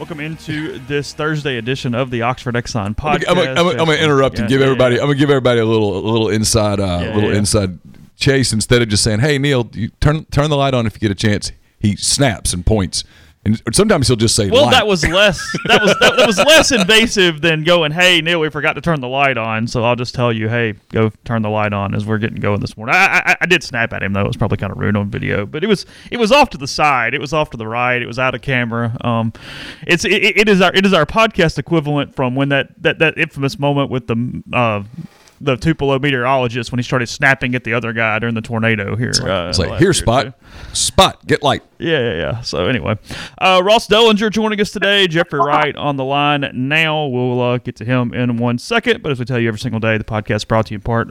Welcome into this Thursday edition of the Oxford Exxon I'm podcast. gonna, I'm gonna, I'm gonna interrupt Yeah, and give yeah, everybody. yeah. I'm gonna give everybody a little, a little inside, uh, little inside chase. Instead of just saying, "Hey, Neal, you turn turn the light on if you get a chance," he snaps and points, and sometimes he'll just say, Well, light. that was less. That was that, that was less invasive than going. Hey, Neal, we forgot to turn the light on. So I'll just tell you, hey, go turn the light on as we're getting going this morning. I, I, I did snap at him though. It was probably kind of rude on video, but it was it was off to the side. It was off to the right. It was out of camera. Um, it's it, it is our it is our podcast equivalent from when that that that infamous moment with the uh. The Tupelo meteorologist when he started snapping at the other guy during the tornado here. uh, It's like here, spot, too. spot, get light. Yeah, yeah, yeah. So anyway, uh, Ross Dellenger joining us today. Jeffrey Wright on the line now. We'll uh, get to him in one second. But as we tell you every single day, the podcast is brought to you in part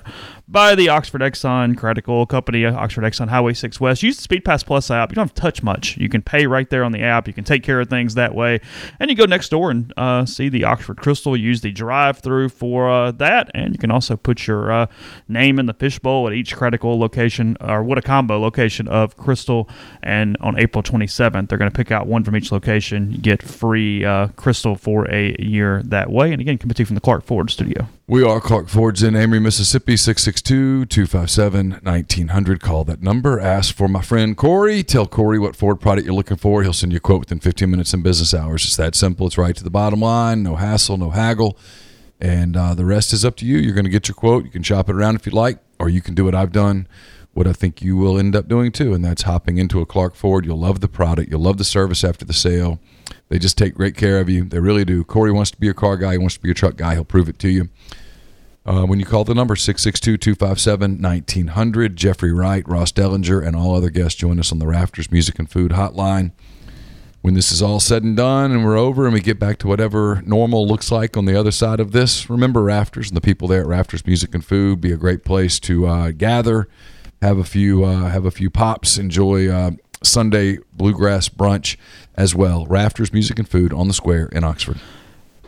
by the Oxford Exxon Critical Company, Oxford Exxon Highway 6 West. Use the Speed Pass Plus app. You don't have to touch much. You can pay right there on the app. You can take care of things that way. And you go next door and uh, see the Oxford Krystal. Use the drive through for uh, that. And you can also put your uh, name in the fishbowl at each critical location or what a combo location of Krystal. And on April 27th, they're going to pick out one from each location. Get free uh, Krystal for a year that way. And again, coming to you from the Clark Ford studio. We are Clark Ford's in Amory, Mississippi, 662-257-1900. Call that number. Ask for my friend Corey. Tell Corey what Ford product you're looking for. He'll send you a quote within 15 minutes in business hours. It's that simple. It's right to the bottom line. No hassle, no haggle. And uh, the rest is up to you. You're going to get your quote. You can shop it around if you'd like, or you can do what I've done, what I think you will end up doing too, and that's hopping into a Clark Ford. You'll love the product. You'll love the service after the sale. They just take great care of you. They really do. Corey wants to be a car guy. He wants to be a truck guy. He'll prove it to you. Uh, when you call the number 662-257-1900, Jeffrey Wright, Ross Dellenger, and all other guests join us on the Rafters Music and Food Hotline. When this is all said and done and we're over and we get back to whatever normal looks like on the other side of this, remember Rafters and the people there at Rafters Music and Food be a great place to uh, gather, have a few uh, have a few pops, enjoy uh, Sunday bluegrass brunch as well. Rafters Music and Food on the Square in Oxford.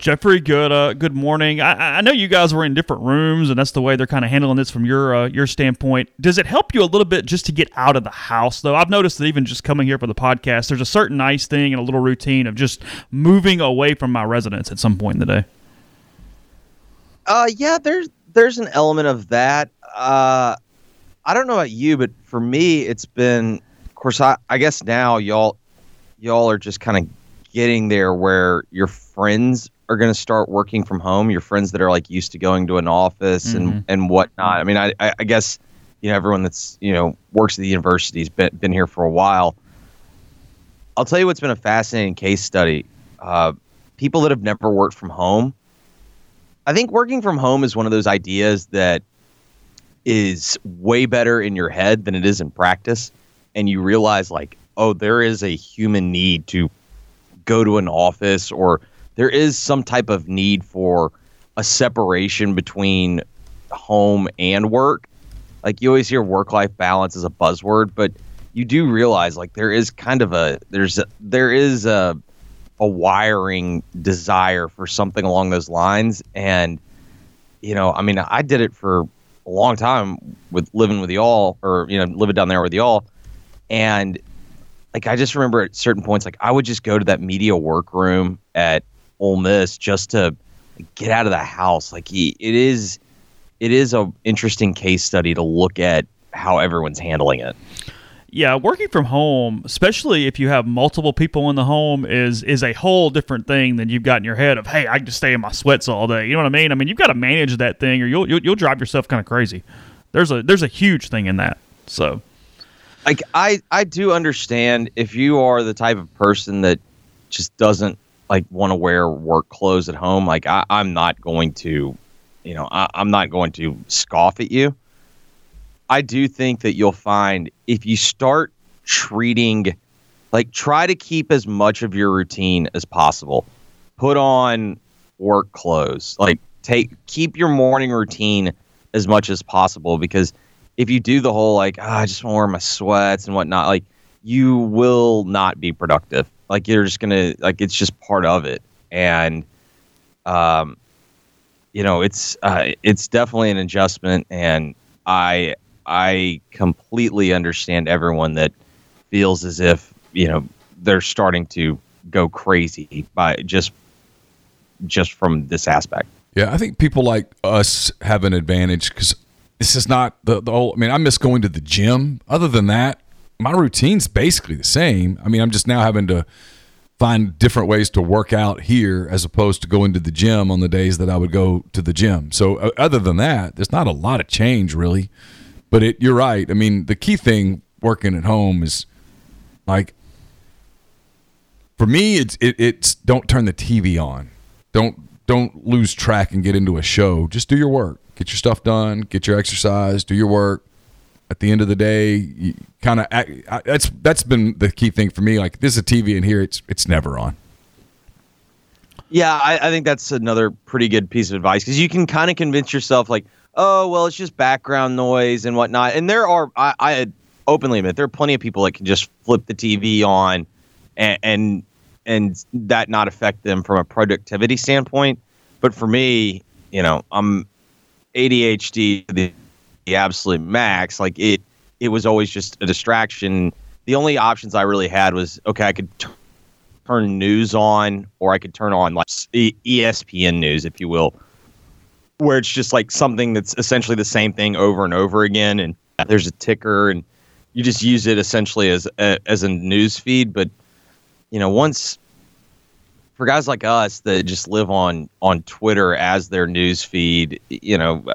Jeffrey, good uh, good morning. I, I know you guys were in different rooms, and that's the way they're kind of handling this from your uh, your standpoint. Does it help you a little bit just to get out of the house, though? I've noticed that even just coming here for the podcast, there's a certain nice thing and a little routine of just moving away from my residence at some point in the day. Uh, yeah, there's there's an element of that. Uh, I don't know about you, but for me, it's been. Of course, I, I guess now y'all y'all are just kind of getting there where your friends are going to start working from home. Your friends that are like used to going to an office and and whatnot. I mean, I, I I guess you know everyone that's you know works at the university's been been here for a while. I'll tell you what's been a fascinating case study. Uh, people that have never worked from home. I think working from home is one of those ideas that is way better in your head than it is in practice. And you realize, like, oh, there is a human need to go to an office, or there is some type of need for a separation between home and work. Like, you always hear work life balance as a buzzword, but you do realize, like, there is kind of a, there's, a, there is a, a wiring desire for something along those lines. And, you know, I mean, I did it for a long time with living with y'all or, you know, living down there with y'all. And like, I just remember at certain points, like, I would just go to that media workroom at Ole Miss just to get out of the house. Like, it is, it is a interesting case study to look at how everyone's handling it. Yeah, working from home, especially if you have multiple people in the home, is is a whole different thing than you've got in your head of, hey, I can just stay in my sweats all day. You know what I mean? I mean, you've got to manage that thing, or you'll you'll, you'll drive yourself kind of crazy. There's a there's a huge thing in that. So like I I do understand if you are the type of person that just doesn't like want to wear work clothes at home. Like I, I'm not going to, you know, I, I'm not going to scoff at you. I do think that you'll find if you start treating, like, try to keep as much of your routine as possible. Put on work clothes. Like take keep your morning routine as much as possible because if you do the whole like oh, I just want to wear my sweats and whatnot, like you will not be productive. Like you're just gonna like it's just part of it, and um, you know it's uh, it's definitely an adjustment, and I I completely understand everyone that feels as if you know they're starting to go crazy by just just from this aspect. Yeah, I think people like us have an advantage because this is not the, the whole. I mean, I miss going to the gym. Other than that, my routine's basically the same. I mean, I'm just now having to find different ways to work out here as opposed to going to the gym on the days that I would go to the gym. So, uh, other than that, there's not a lot of change really. But it, you're right. I mean, the key thing working at home is like for me, it's it, it's don't turn the TV on. Don't don't lose track and get into a show. Just do your work. Get your stuff done. Get your exercise. Do your work. At the end of the day, kind of that's that's been the key thing for me. Like this is a TV in here. It's it's never on. Yeah, I, I think that's another pretty good piece of advice because you can kind of convince yourself like, oh well, it's just background noise and whatnot. And there are I, I openly admit there are plenty of people that can just flip the TV on and, and and that not affect them from a productivity standpoint. But for me, you know, I'm ADHD to the, the absolute max. Like it, it was always just a distraction. The only options I really had was okay, I could t- turn news on, or I could turn on like ESPN news, if you will, where it's just like something that's essentially the same thing over and over again, and there's a ticker, and you just use it essentially as a, as a news feed. But you know, once for guys like us that just live on on Twitter as their news feed, you know,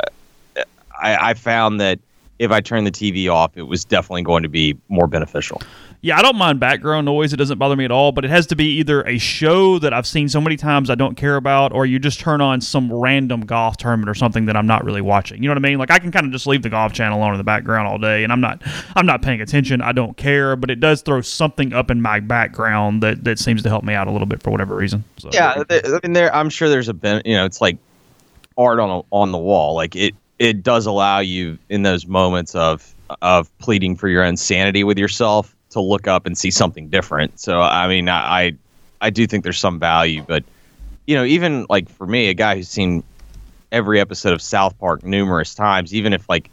I, I found that if I turned the TV off, it was definitely going to be more beneficial. Yeah, I don't mind background noise. It doesn't bother me at all, but it has to be either a show that I've seen so many times I don't care about, or you just turn on some random golf tournament or something that I'm not really watching. You know what I mean? Like I can kind of just leave the golf channel on in the background all day and I'm not I'm not paying attention. I don't care, but it does throw something up in my background that, that seems to help me out a little bit for whatever reason. So. Yeah, I mean there I'm sure there's a ben, you know, it's like art on a, on the wall. Like it it does allow you in those moments of of pleading for your own sanity with yourself to look up and see something different. So I mean, I I do think there's some value, but you know, even like for me, a guy who's seen every episode of South Park numerous times, even if like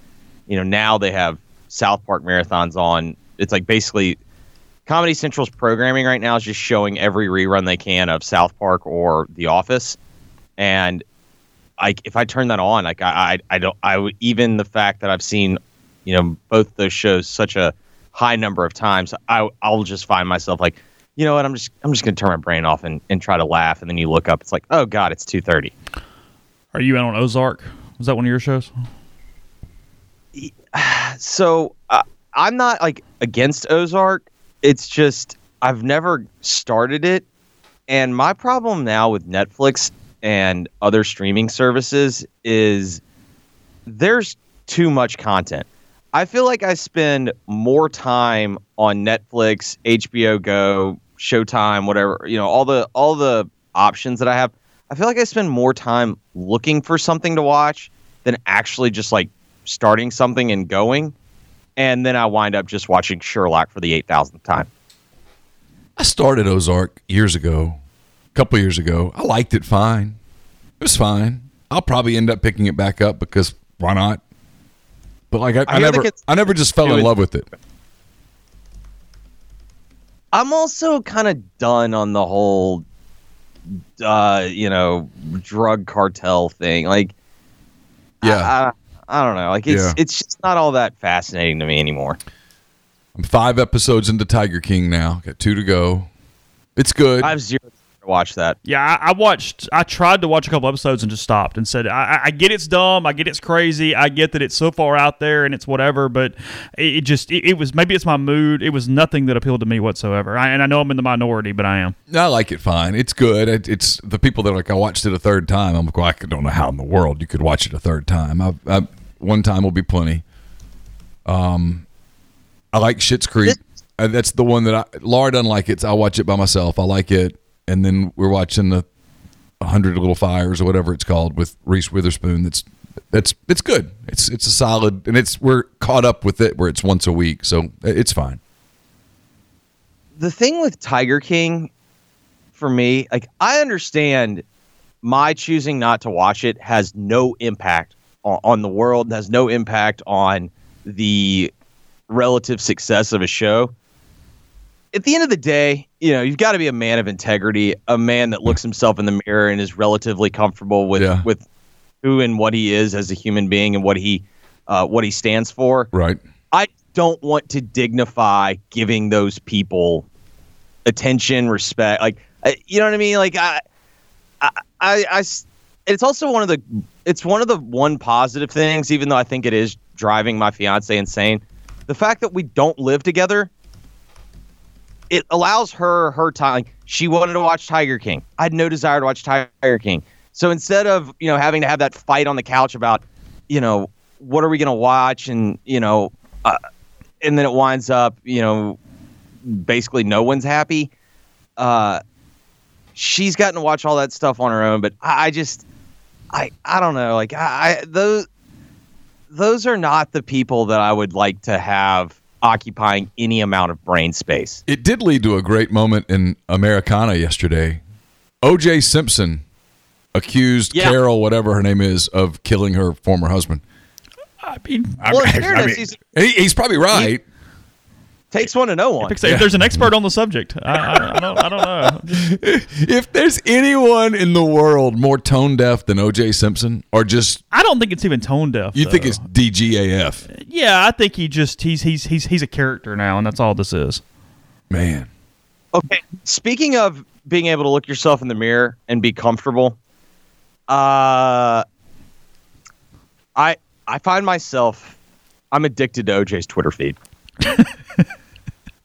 you know now they have South Park marathons on, it's like basically Comedy Central's programming right now is just showing every rerun they can of South Park or The Office, and like if I turn that on, like I I, I don't I would even the fact that I've seen you know both those shows such a high number of times, I I'll just find myself like, you know what, I'm just I'm just gonna turn my brain off and, and try to laugh, and then you look up, it's like, oh god, it's two thirty. Are you in on Ozark? Was that one of your shows? So uh, I'm not like against Ozark. It's just I've never started it, and my problem now with Netflix and other streaming services is there's too much content. I feel like I spend more time on Netflix, HBO Go, Showtime, whatever, you know, all the all the options that I have. I feel like I spend more time looking for something to watch than actually just like starting something and going. And then I wind up just watching Sherlock for the 8,000th time. I started Ozark years ago, a couple years ago. I liked it fine. It was fine. I'll probably end up picking it back up because why not? But like I, I, I never, I never just fell in love with it. I'm also kind of done on the whole, uh, you know, drug cartel thing. Like, yeah, I, I don't know. Like, it's yeah. it's just not all that fascinating to me anymore. I'm five episodes into Tiger King now. Got two to go. It's good. I have zero watch that. Yeah, I, I, watched. I tried to watch a couple episodes and just stopped and said, I, I, get it's dumb. I get it's crazy. I get that it's so far out there and it's whatever. But it, it just it, it, was maybe it's my mood. It was nothing that appealed to me whatsoever. I, and I know I'm in the minority, but I am. I like it fine. It's good. It, it's the people that are like I watched it a third time. I'm like, well, I don't know how in the world you could watch it a third time. I, I one time will be plenty. Um, I like Schitt's Creek. Uh, that's the one that I Laura doesn't like it. So I watch it by myself. I like it and then we're watching the hundred little fires or whatever it's called with Reese Witherspoon. That's that's it's good. It's it's a solid, and it's we're caught up with it where it's once a week, so it's fine. the thing with Tiger King for me, like I understand my choosing not to watch it has no impact on, on the world, has no impact on the relative success of a show. At the end of the day, you know, you've got to be a man of integrity, a man that looks himself in the mirror and is relatively comfortable with Yeah. with who and what he is as a human being and what he uh, what he stands for. Right. I don't want to dignify giving those people attention, respect. Like, I- you know what I mean? Like, I, I, I. it's also one of the, it's one of the one positive things, even though I think it is driving my fiance insane. The fact that we don't live together, it allows her her time. She wanted to watch Tiger King. I had no desire to watch Tiger King. So instead of you know having to have that fight on the couch about, you know, what are we gonna watch, and you know, uh, and then it winds up, you know, basically no one's happy. Uh, she's gotten to watch all that stuff on her own, but I, I just, I, I don't know, like I, I those, those are not the people that I would like to have occupying any amount of brain space. It did lead to a great moment in Americana yesterday. O.J. Simpson accused Yeah. Carol, whatever her name is, of killing her former husband. I mean, Well, in fairness, he's, He, he's probably right. Takes one to know one. if there's an expert on the subject, I, I, I don't, I don't know. if there's anyone in the world more tone deaf than O.J. Simpson, or just I don't think it's even tone deaf. you think it's DGAF, Yeah, I think he just he's he's he's he's a character now, and that's all this is. man. Okay. Speaking of being able to look yourself in the mirror and be comfortable, uh, I I find myself I'm addicted to OJ's Twitter feed.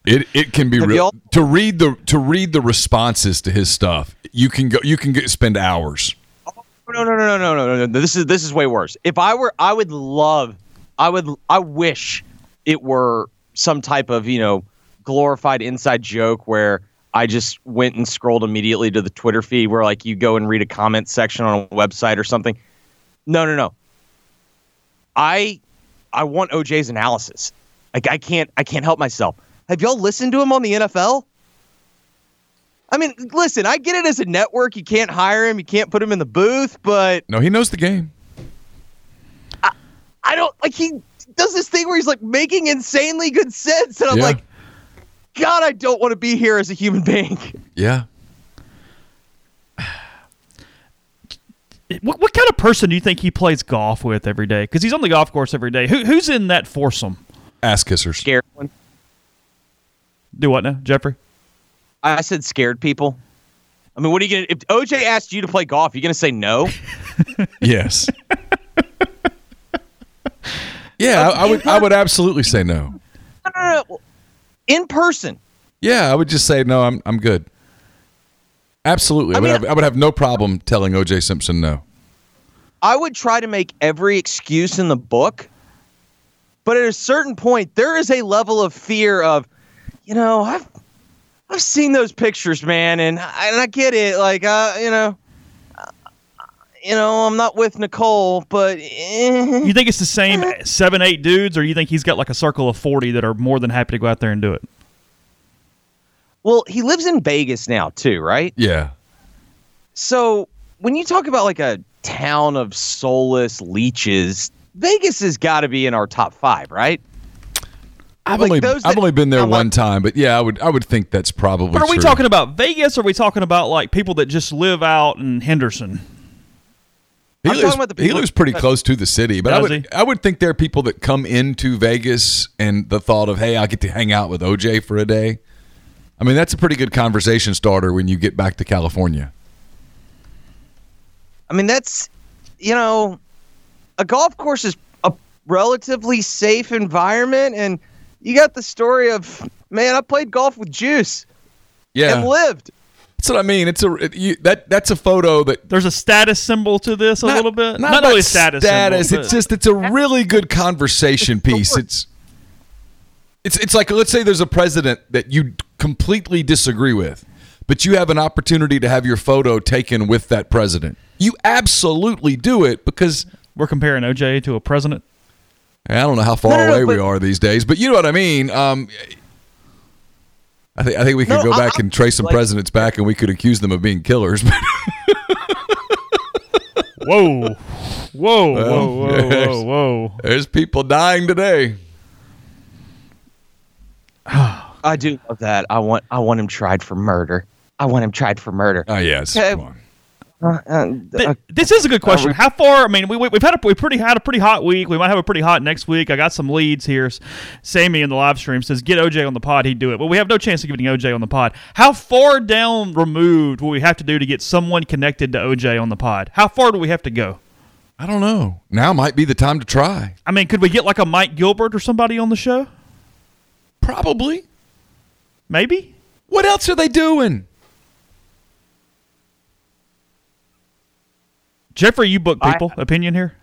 It it can be Have real to read the to read the responses to his stuff. You can go. You can get, spend hours. Oh, no, no, no, no, no, no, no, no. This is this is way worse. If I were, I would love, I would, I wish it were some type of you know glorified inside joke where I just went and scrolled immediately to the Twitter feed where like you go and read a comment section on a website or something. No, no, no. I, I want OJ's analysis. Like I can't, I can't help myself. Have y'all listened to him on the NFL? I mean, listen, I get it as a network. You can't hire him, you can't put him in the booth, but No, he knows the game. I don't like he does this thing where he's like making insanely good sense, and I'm Yeah. like, God, I don't want to be here as a human being. Yeah. What, what kind of person do you think he plays golf with every day? Because he's on the golf course every day. Who, who's in that foursome? Ass kissers. Scared one. Do what now, Jeffrey? I said scared people. I mean, what are you gonna? If OJ asked you to play golf, you gonna say no? Yes. yeah, I, I would. I would absolutely say no. No, no, no. In person. Yeah, I would just say no. I'm. I'm good. Absolutely, I, I would. have, I would have no problem telling O.J. Simpson no. I would try to make every excuse in the book, but at a certain point, there is a level of fear of, you know, I've I've seen those pictures, man, and I, and I get it. Like, uh, you know, uh, you know, I'm not with Nicole, but eh. You think it's the same seven, eight dudes, or you think he's got like a circle of forty that are more than happy to go out there and do it? well, he lives in Vegas now too, right? Yeah. So when you talk about like a town of soulless leeches, Vegas has got to be in our top five, right? I've Like only. those I've only been there I'm like- one time, but yeah, I would. I would think that's probably. But are we talking about Vegas, or are we talking about like people that just live out in Henderson? He lives, about the he lives pretty close to the city, but I would he? I would think there are people that come into Vegas and the thought of hey, I get to hang out with OJ for a day. I mean, that's a pretty good conversation starter when you get back to California. I mean, that's, you know, a golf course is a relatively safe environment. And you got the story of, man, I played golf with Juice Yeah, and lived. that's what I mean. It's a it, you, that that's a photo that There's a status symbol to this a little bit. Not, Not, about really status. status. symbol, it's just it's a really good conversation piece. It's it's it's like let's say there's a president that you completely disagree with, but you have an opportunity to have your photo taken with that president. You absolutely do it because We're comparing OJ to a president. I don't know how far No, no, no, away we are these days, but you know what I mean. Um, I think I think we could No, go I- back and trace some like- presidents back, and we could accuse them of being killers. Whoa. Whoa, Well, whoa, whoa, whoa, whoa. There's people dying today. I do love that. I want I want him tried for murder. I want him tried for murder. Oh yes, Okay. Come on. Uh, uh, Th- this is a good question. How far? I mean, we, we, we've had a we pretty had a pretty hot week. We might have a pretty hot next week. I got some leads here. Sammy in the live stream says get OJ on the pod. He'd do it, but we have no chance of getting OJ on the pod. How far down removed will we have to do to get someone connected to OJ on the pod? How far do we have to go? I don't know. Now might be the time to try. I mean, could we get like a Mike Gilbert or somebody on the show? Probably. Maybe. What else are they doing? Jeffrey, you book I- people. Opinion here.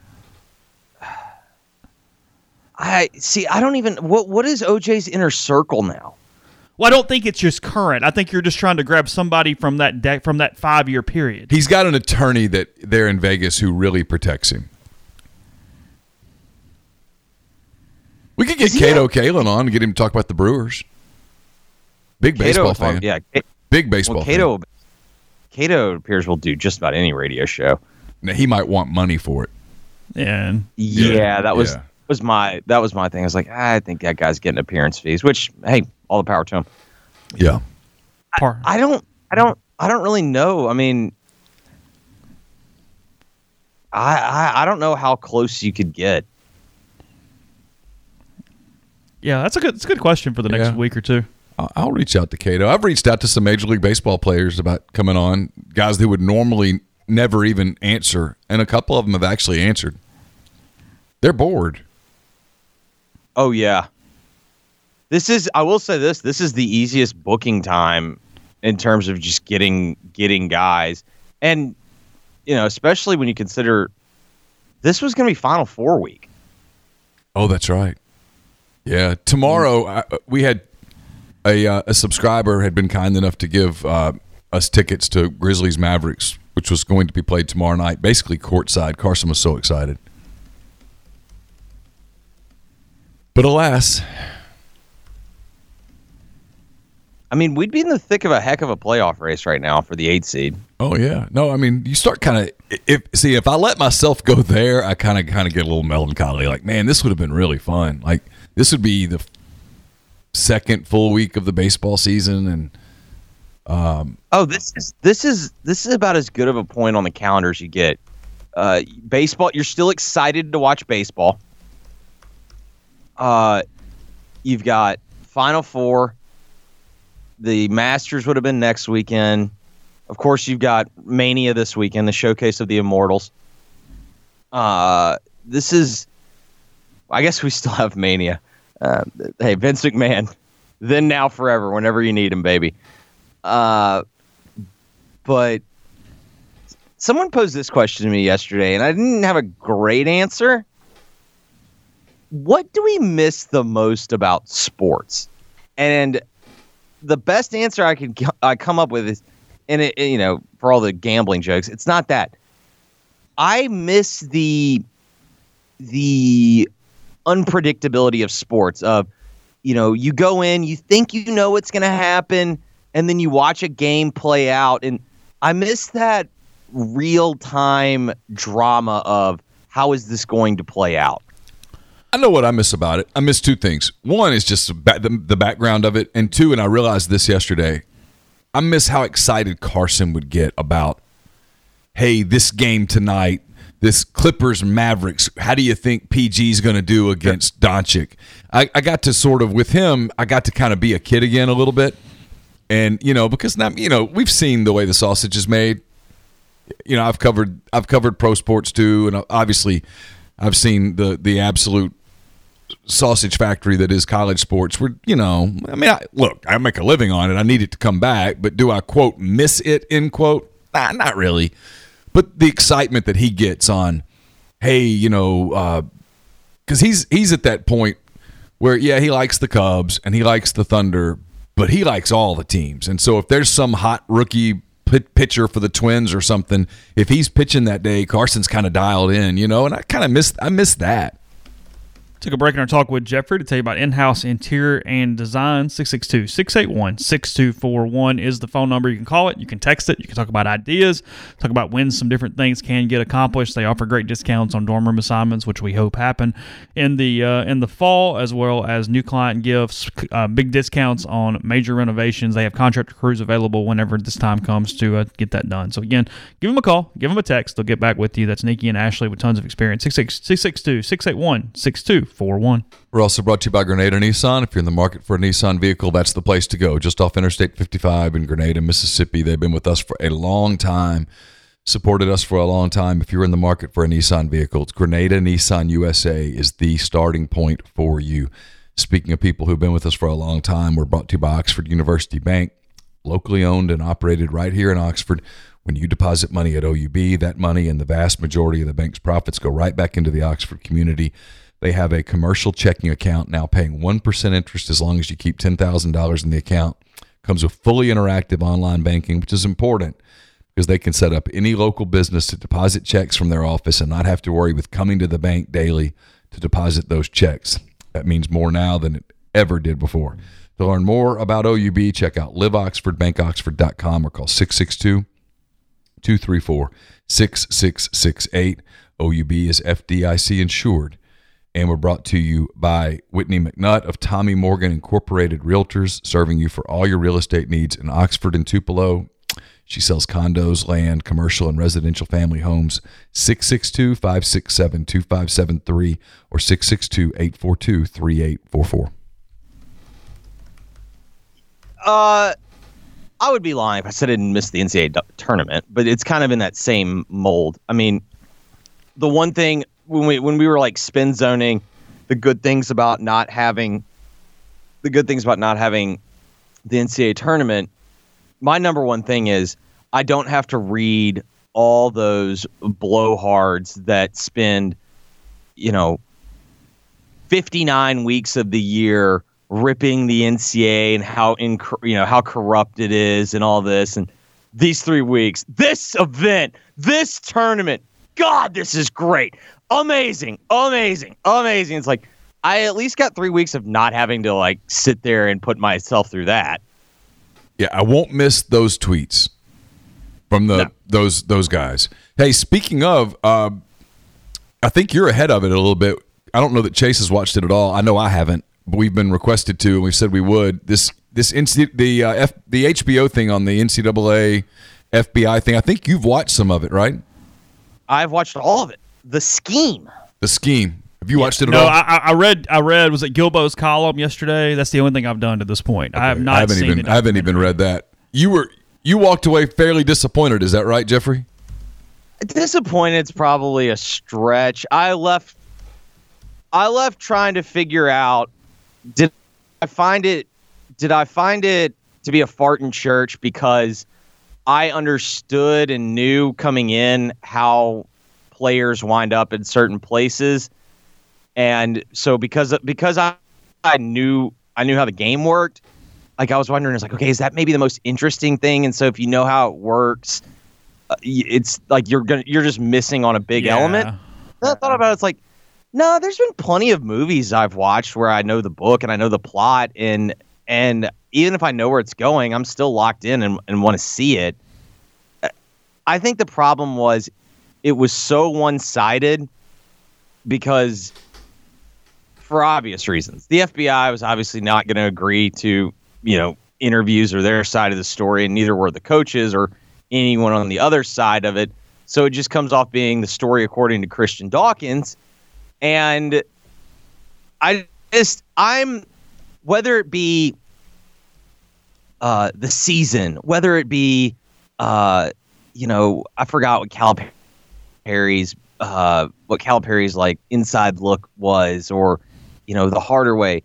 I see. I don't even. What What is OJ's inner circle now? Well, I don't think it's just current. I think you're just trying to grab somebody from that de- from that five year period. He's got an attorney that there in Vegas who really protects him. We could get he Kato have- Kaelin on and get him to talk about the Brewers. Big baseball Kato, fan. Yeah. Big baseball Well, Kato. Kato appears will do just about any radio show. Fan. Now, he might want money for it. And Yeah, that was yeah. was my that was my thing. I was like, ah, I think that guy's getting appearance fees. Which, hey, all the power to him. Yeah. par- I don't. I don't. I don't really know. I mean, I I, I don't know how close you could get. yeah, that's a good. It's a good question for the next Yeah. week or two. I'll- I'll reach out to Kato. I've reached out to some Major League Baseball players about coming on, guys who would normally never even answer, and a couple of them have actually answered. They're bored. Oh yeah. This is I will say this, this is the easiest booking time in terms of just getting getting guys. And you know, especially when you consider this was going to be final 4 week. Oh, that's right. Yeah, tomorrow I, we had a uh, a subscriber had been kind enough to give uh, us tickets to Grizzlies Mavericks, which was going to be played tomorrow night, basically courtside. Carson was so excited, but alas, I mean, we'd be in the thick of a heck of a playoff race right now for the 8 seed. oh yeah, no, I mean you start kind of if see if I let myself go there, I kind of kind of get a little melancholy. Like man, this would have been really fun. Like this would be the second full week of the baseball season, and Oh, this is this is this is about as good of a point on the calendar as you get. Uh, baseball, you're still excited to watch baseball. Uh, you've got Final Four. The Masters would have been next weekend. Of course, you've got Mania this weekend, the showcase of the Immortals. Uh, this is, I guess we still have Mania. Uh, hey, Vince McMahon, then now forever, whenever you need him, baby. Uh, but someone posed this question to me yesterday, and I didn't have a great answer. What do we miss the most about sports? And the best answer I could I come up with is, and it, you know, for all the gambling jokes, it's not that. I miss the the unpredictability of sports. Of you know, you go in, you think you know what's going to happen, and then you watch a game play out. And I miss that real time drama of how is this going to play out. I know what I miss about it. I miss two things. One is just the, the, background of it, and two, and I realized this yesterday. I miss how excited Carson would get about, hey, this game tonight, this Clippers Mavericks. How do you think PG is going to do against Doncic? I, I got to sort of with him. I got to kind of be a kid again a little bit, and you know because now you know we've seen the way the sausage is made. You know I've covered I've covered pro sports too, and obviously I've seen the the absolute sausage factory that is college sports. Where you know i mean I, look i make a living on it. I need it to come back but do i quote miss it end quote? Nah, not really. But the excitement that he gets on hey you know uh, because he's he's at that point where yeah he likes the cubs and he likes the thunder but he likes all the teams. And so if there's some hot rookie pitcher for the Twins or something, if he's pitching that day, Carson's kind of dialed in, you know. And I kind of miss I miss that. Took a break in our talk with Jeffrey to tell you about in-house interior and design. 662-681-6241 is the phone number. You can call it. You can text it. You can talk about ideas, talk about when some different things can get accomplished. They offer great discounts on dorm room assignments, which we hope happen in the uh, in the fall, as well as new client gifts, uh, big discounts on major renovations. They have contractor crews available whenever this time comes to uh, get that done. So again, give them a call, give them a text. They'll get back with you. That's Nikki and Ashley with tons of experience. 662 681 4241. We're also brought to you by Grenada Nissan. If you're in the market for a Nissan vehicle, that's the place to go. Just off Interstate 55 in Grenada, Mississippi. They've been with us for a long time, supported us for a long time. If you're in the market for a Nissan vehicle, it's Grenada Nissan USA is the starting point for you. Speaking of people who've been with us for a long time, we're brought to you by Oxford University Bank, locally owned and operated right here in Oxford. When you deposit money at OUB, that money and the vast majority of the bank's profits go right back into the Oxford community. They have a commercial checking account now paying 1% interest as long as you keep $10,000 in the account. Comes with fully interactive online banking, which is important because they can set up any local business to deposit checks from their office and not have to worry with coming to the bank daily to deposit those checks. That means more now than it ever did before. To learn more about OUB, check out liveoxfordbankoxford.com or call 662 234 6668. OUB is FDIC insured and we're brought to you by Whitney McNutt of Tommy Morgan Incorporated Realtors, serving you for all your real estate needs in Oxford and Tupelo. She sells condos, land, commercial, and residential family homes. 662 567 2573 or 662 842 3844. Uh, I would be lying if I said I didn't miss the NCAA tournament, but it's kind of in that same mold. I mean, the one thing when we when we were like spin zoning the good things about not having the good things about not having the NCAA tournament, my number one thing is I don't have to read all those blowhards that spend, you know, 59 weeks of the year ripping the NCAA and how inc- you know how corrupt it is and all this. And these 3 weeks, this event, this tournament, god, this is great amazing, amazing, amazing. It's like I at least got three weeks of not having to like sit there and put myself through that. Yeah, I won't miss those tweets from the no. those those guys. Hey, speaking of, uh, I think you're ahead of it a little bit. I don't know that Chase has watched it at all. I know I haven't, but we've been requested to, and we've said we would. This this NC, the uh, F, the HBO thing on the NCAA FBI thing. I think you've watched some of it, right? I've watched all of it the scheme. The scheme. Have you watched it at no, all? I, I read. I read. Was it Gilbo's column yesterday? That's the only thing I've done to this point. Okay. I have not. I haven't even. I haven't even read that. You were. You walked away fairly disappointed. Is that right, Jeffrey? Disappointed is probably a stretch. I left. I left trying to figure out. Did I find it? Did I find it to be a fart in church because I understood and knew coming in how players wind up in certain places. And so because because I, I knew I knew how the game worked, like I was wondering, it's like, okay, is that maybe the most interesting thing? And so if you know how it works, uh, it's like you're gonna you're just missing on a big yeah. element. And I thought about it, it's like, no, there's been plenty of movies I've watched where I know the book and I know the plot, and and even if I know where it's going, I'm still locked in and, and want to see it. Uh, I think the problem was it was so one sided because, for obvious reasons, the FBI was obviously not going to agree to, you know, interviews or their side of the story, and neither were the coaches or anyone on the other side of it. So it just comes off being the story according to Christian Dawkins. And I just, I'm, whether it be uh, the season, whether it be, uh, you know, I forgot what Calipari Calipari's uh, what Calipari's like inside look was, or you know, the harder way.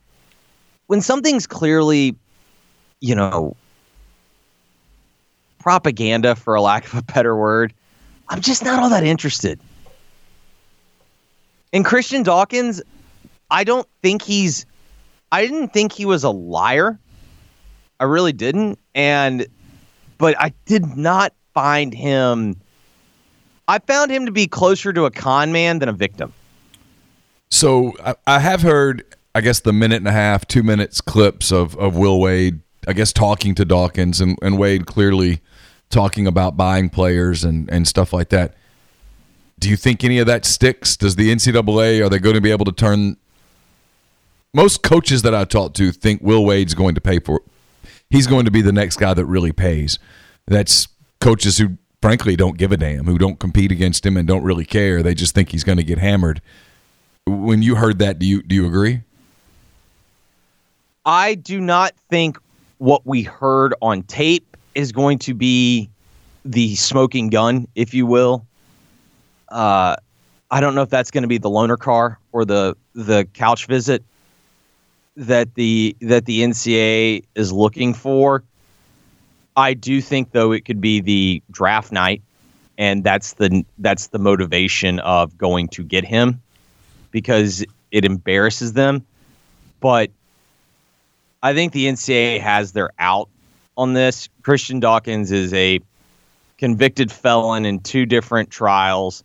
When something's clearly, you know, propaganda, for a lack of a better word, I'm just not all that interested. And Christian Dawkins, I don't think he's. I didn't think he was a liar. I really didn't. And but I did not find him I found him to be closer to a con man than a victim. So I, I have heard, I guess, the minute and a half, two minutes clips of, of Will Wade, I guess, talking to Dawkins and, and Wade clearly talking about buying players and, and stuff like that. Do you think any of that sticks? Does the NCAA, are they going to be able to turn. Most coaches that I talk to think Will Wade's going to pay for He's going to be the next guy that really pays. That's coaches who, frankly, don't give a damn, who don't compete against him and don't really care. They just think he's going to get hammered when you heard that, do you do you agree? I do not think what we heard on tape is going to be the smoking gun, if you will. Uh, I don't know if that's going to be the loaner car or the the couch visit that the that the NCAA is looking for. I do think though it could be the draft night, and that's the that's the motivation of going to get him because it embarrasses them. But I think the NCAA has their out on this. Christian Dawkins is a convicted felon in two different trials.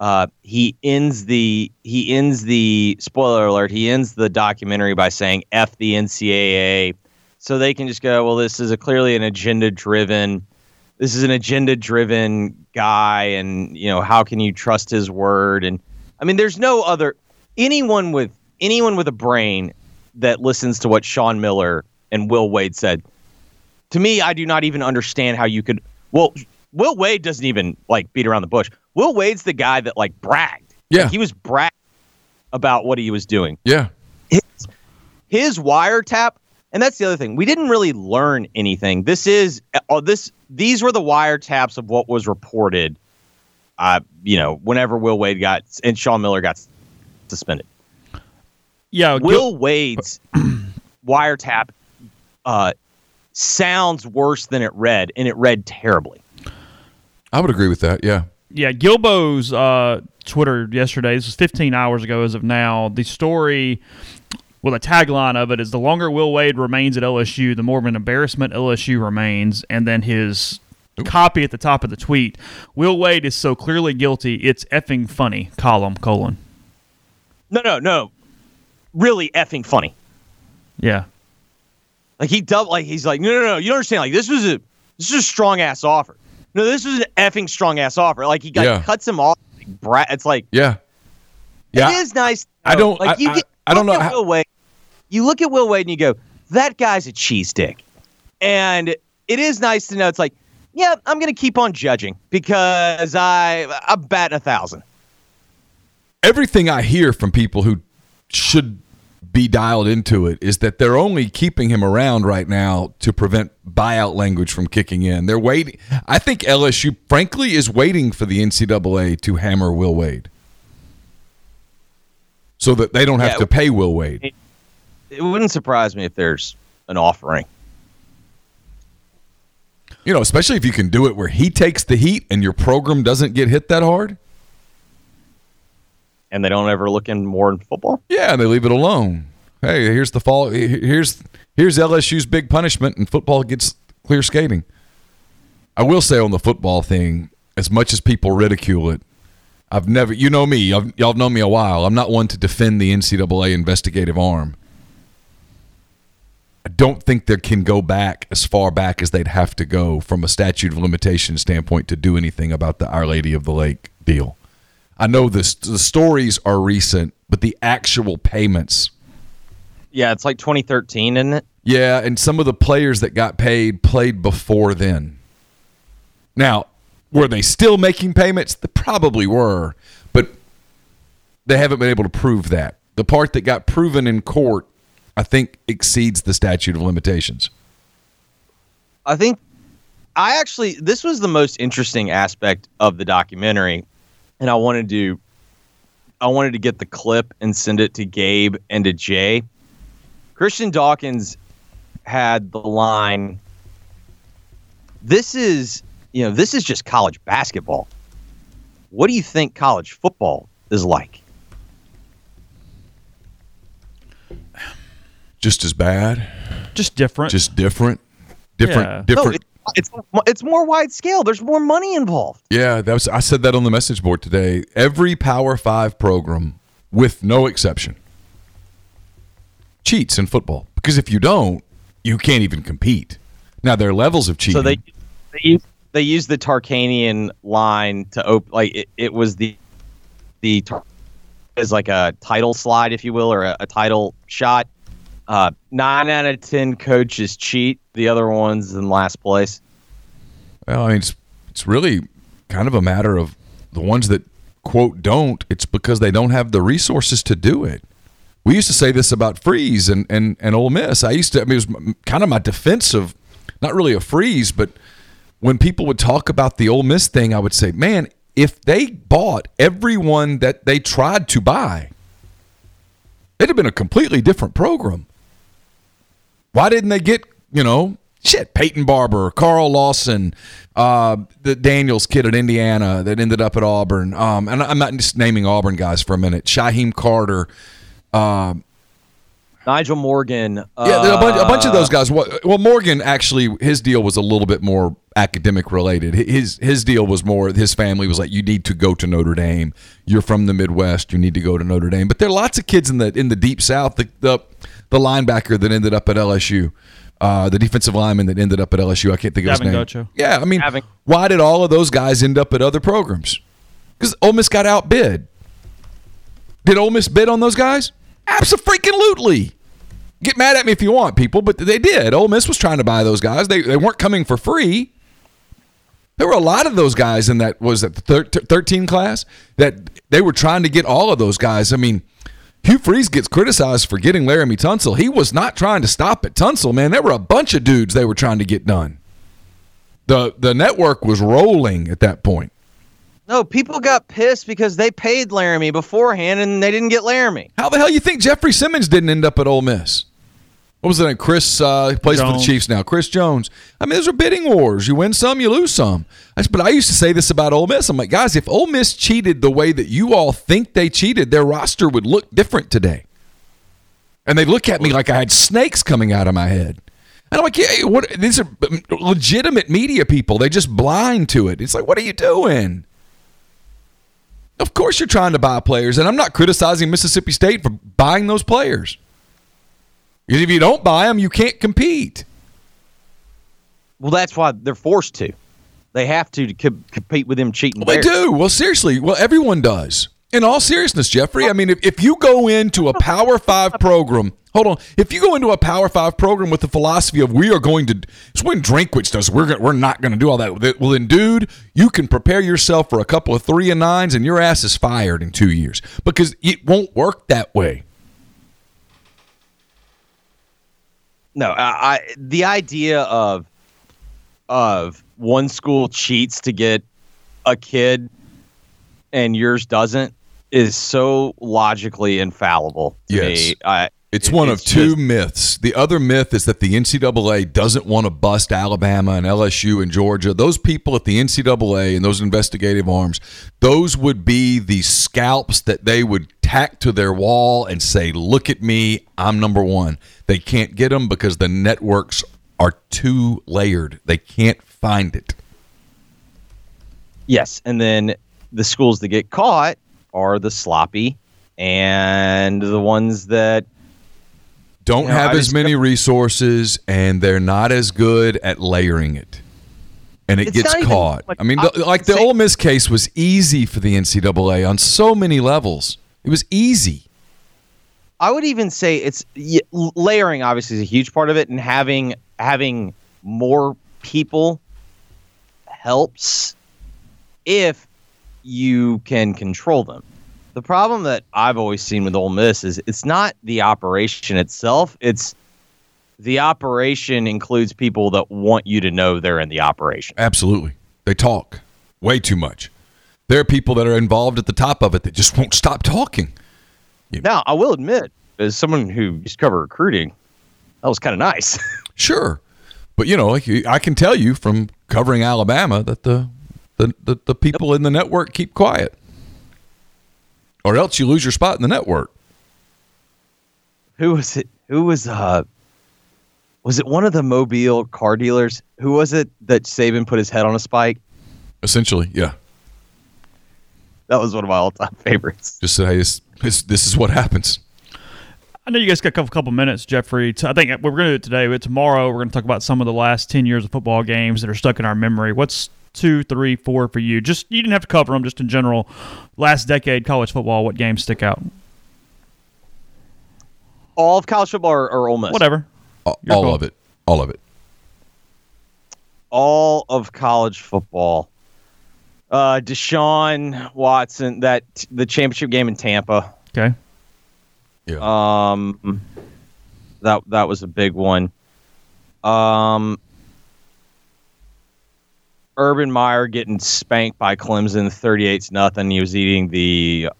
Uh, he ends the he ends the spoiler alert. He ends the documentary by saying "f the NCAA," so they can just go, "Well, this is a clearly an agenda driven. This is an agenda driven guy, and you know how can you trust his word?" And I mean, there's no other anyone with anyone with a brain that listens to what Sean Miller and Will Wade said. To me, I do not even understand how you could. Well, Will Wade doesn't even like beat around the bush. Will Wade's the guy that like bragged. Yeah, like, he was bragging about what he was doing. Yeah, his, his wiretap, and that's the other thing. We didn't really learn anything. This is uh, this. These were the wiretaps of what was reported. Uh, you know, whenever Will Wade got and Sean Miller got suspended. Yeah, Will Gil- Wade's wiretap uh, sounds worse than it read, and it read terribly. I would agree with that. Yeah. Yeah, Gilbo's uh, Twitter yesterday. This was 15 hours ago, as of now. The story, well, the tagline of it is: "The longer Will Wade remains at LSU, the more of an embarrassment LSU remains." And then his Ooh. copy at the top of the tweet: "Will Wade is so clearly guilty, it's effing funny." Column colon. No, no, no. Really effing funny. Yeah. Like he double like he's like, no, no, no, you don't understand. Like this was a this is a strong ass offer. No, this was an effing strong ass offer. Like he got yeah. cuts him off. Like, brat, it's like yeah, yeah. It is nice. Though. I don't like you. I, get, I, I don't know. How, Will Wade, you look at Will Wade and you go, that guy's a cheese dick, and it is nice to know. It's like, yeah, I'm gonna keep on judging because I I'm batting a thousand everything I hear from people who should be dialed into it is that they're only keeping him around right now to prevent buyout language from kicking in. They're waiting. I think LSU, frankly, is waiting for the NCAA to hammer Will Wade so that they don't have yeah, to pay Will Wade. It, it wouldn't surprise me if there's an offering. You know, especially if you can do it where he takes the heat and your program doesn't get hit that hard and they don't ever look in more in football. Yeah, they leave it alone. Hey, here's the fall. Here's here's LSU's big punishment, and football gets clear skating. I will say on the football thing, as much as people ridicule it, I've never. You know me. I've, y'all known me a while. I'm not one to defend the NCAA investigative arm. I don't think they can go back as far back as they'd have to go from a statute of limitation standpoint to do anything about the Our Lady of the Lake deal. I know the the stories are recent, but the actual payments. Yeah, it's like 2013, isn't it? Yeah, and some of the players that got paid played before then. Now, were they still making payments? They probably were, but they haven't been able to prove that. The part that got proven in court, I think, exceeds the statute of limitations. I think I actually this was the most interesting aspect of the documentary and I wanted to I wanted to get the clip and send it to Gabe and to Jay. Christian Dawkins had the line This is, you know, this is just college basketball. What do you think college football is like? Just as bad. Just different. Just different. different Yeah. No, different. it, it's it's more wide scale. There's more money involved. yeah, that was I said that on the message board today. Every Power Five program, with no exception, cheats in football because if you don't, you can't even compete. Now there are levels of cheating. So they they use, they use the Tarkanian line to open like it, it was the the tar- is like a title slide, if you will, or a, a title shot. Uh, nine out of ten coaches cheat. The other ones in last place. Well, I mean, it's it's really kind of a matter of the ones that quote don't. It's because they don't have the resources to do it. We used to say this about Freeze and and and Ole Miss. I used to. I mean, it was kind of my defense of not really a freeze, but when people would talk about the Ole Miss thing, I would say, man, if they bought everyone that they tried to buy, it'd have been a completely different program. Why didn't they get, you know, shit, Peyton Barber, Carl Lawson, uh, the Daniels kid at Indiana that ended up at Auburn. Um, and I'm not just naming Auburn guys for a minute. Shaheem Carter. Uh, Nyles Morgan. Uh, yeah, a bunch, a bunch of those guys. Well, well, Morgan actually, his deal was a little bit more academic related. His his deal was more. His family was like, you need to go to Notre Dame. You're from the Midwest. You need to go to Notre Dame. But there are lots of kids in the in the deep South. The the, the linebacker that ended up at LSU. Uh, the defensive lineman that ended up at LSU, I can't think of Gavin his name. Godchaux. Yeah, I mean, Gavin- why did all of those guys end up at other programs? Because Ole Miss got outbid. Did Ole Miss bid on those guys? Absolutely. Get mad at me if you want, people, but they did. Ole Miss was trying to buy those guys. They, they weren't coming for free. There were a lot of those guys in that was that the thir- 13 class that they were trying to get all of those guys. I mean, Hugh Freeze gets criticized for getting Laremy Tunsil. He was not trying to stop at Tunsil, man. There were a bunch of dudes they were trying to get done. The the network was rolling at that point. No, people got pissed because they paid Laremy beforehand and they didn't get Laremy. How the hell you think Jeffrey Simmons didn't end up at Ole Miss? What was the name? Chris uh, plays for the Chiefs now. Chris Jones. I mean, those are bidding wars. You win some, you lose some. I But I used to say this about Ole Miss. I'm like, guys, if Ole Miss cheated the way that you all think they cheated, their roster would look different today. And they look at me like I had snakes coming out of my head. And I'm like, yeah, what? These are legitimate media people. They just blind to it. It's like, what are you doing? Of course, you're trying to buy players, and I'm not criticizing Mississippi State for buying those players. Because if you don't buy them, you can't compete. Well, that's why they're forced to. They have to, to co- compete with them cheating. Well, they do. Well, seriously. Well, everyone does. In all seriousness, Jeffrey, I mean, if, if you go into a Power Five program, hold on. If you go into a Power Five program with the philosophy of we are going to, it's when Drinkwitz does, we're gonna, we're not going to do all that. Well, then, dude, you can prepare yourself for a couple of three and nines, and your ass is fired in two years because it won't work that way. No, I, I the idea of of one school cheats to get a kid and yours doesn't is so logically infallible to Yes. me. I, It's it- one of two just- myths. The other myth is that the NCAA doesn't want to bust Alabama and LSU and Georgia. Those people at the NCAA and those investigative arms, those would be the scalps that they would tack to their wall and say, Look at me, I'm number one. They can't get them because the networks are too layered. They can't find it. Yes, and then the schools that get caught are the sloppy and the ones that Don't You know, have I as many resources and they're not as good at layering it. And it It's gets caught. like, I mean, the, like the Ole Miss case was easy for the NCAA on so many levels. It was easy. I would even say it's layering. Obviously, is a huge part of it, and having having more people helps if you can control them. The problem that I've always seen with Ole Miss is it's not the operation itself; it's the operation includes people that want you to know they're in the operation. Absolutely. They talk way too much. There are people that are involved at the top of it that just won't stop talking. Now, I will admit, as someone who used to cover recruiting, that was kind of nice. Sure. But you know, like I can tell you from covering Alabama that the the, the, the people in the network keep quiet. Or else you lose your spot in the network. who was it? Who was uh was it one of the Mobile car dealers? Who was it that Saban put his head on a spike? Essentially, yeah. That was one of my all-time favorites. Just say, hey, this, this, this is what happens. I know you guys got a couple, couple minutes, Jeffrey. I think we're going to do it today, but tomorrow we're going to talk about some of the last 10 years of football games that are stuck in our memory. What's two, three, four for you? Just You didn't have to cover them, just in general. Last decade college football, what games stick out? All of college football or, or Ole Miss? Whatever. All, all call. of it. All of it. all of college football. Uh, Deshaun Watson, that the championship game in Tampa. Okay. Yeah. Um, that that was a big one. Um, Urban Meyer getting spanked by Clemson, thirty-eight nothing. He was eating the.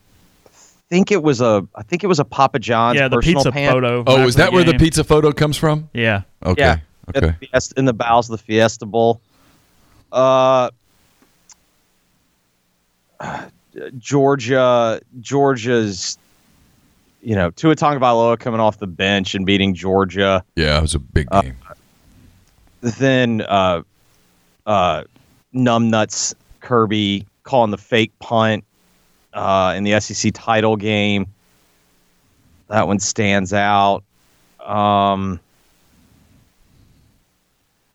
I think it was a. I think it was a Papa John's. yeah, the personal pizza pan. photo. oh, is that where the pizza photo comes from? Yeah. Okay. Yeah. at Okay. the Fiesta- in the bowels of the Fiesta Bowl. Uh, Georgia, Georgia's, you know, Tua Tagovailoa coming off the bench and beating Georgia. Yeah, it was a big Uh, game. Then, uh, uh, numbnuts Kirby calling the fake punt uh, in the SEC title game. That one stands out. Um,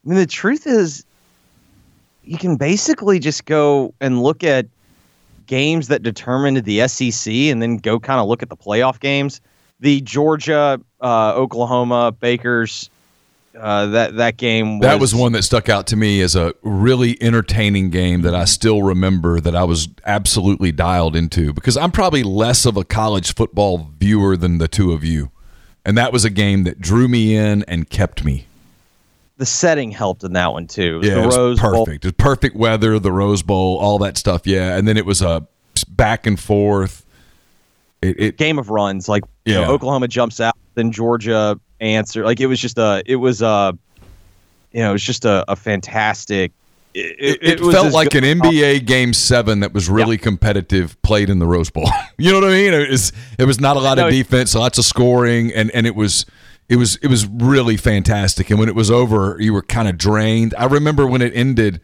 I mean, the truth is, you can basically just go and look at games that determined the SEC, and then go kind of look at the playoff games. The Georgia, uh, Oklahoma, Bakers, uh, that that game. Was, that was one that stuck out to me as a really entertaining game that I still remember that I was absolutely dialed into because I'm probably less of a college football viewer than the two of you. And that was a game that drew me in and kept me. The setting helped in that one too. It was Yeah, the it was Rose Bowl. perfect. It was perfect weather, the Rose Bowl, all that stuff. Yeah, and then it was a back and forth. It, it game of runs. Like you Yeah. know, Oklahoma jumps out, then Georgia answer. Like it was just a, it was a, you know, it was just a, a fantastic. It, it, was felt like an NBA game seven that was really competitive, played in the Rose Bowl. you know what I mean? It was it was not a lot No, of defense, lots of scoring, and and it was it was it was really fantastic. And when it was over, you were kind of drained. I remember when it ended.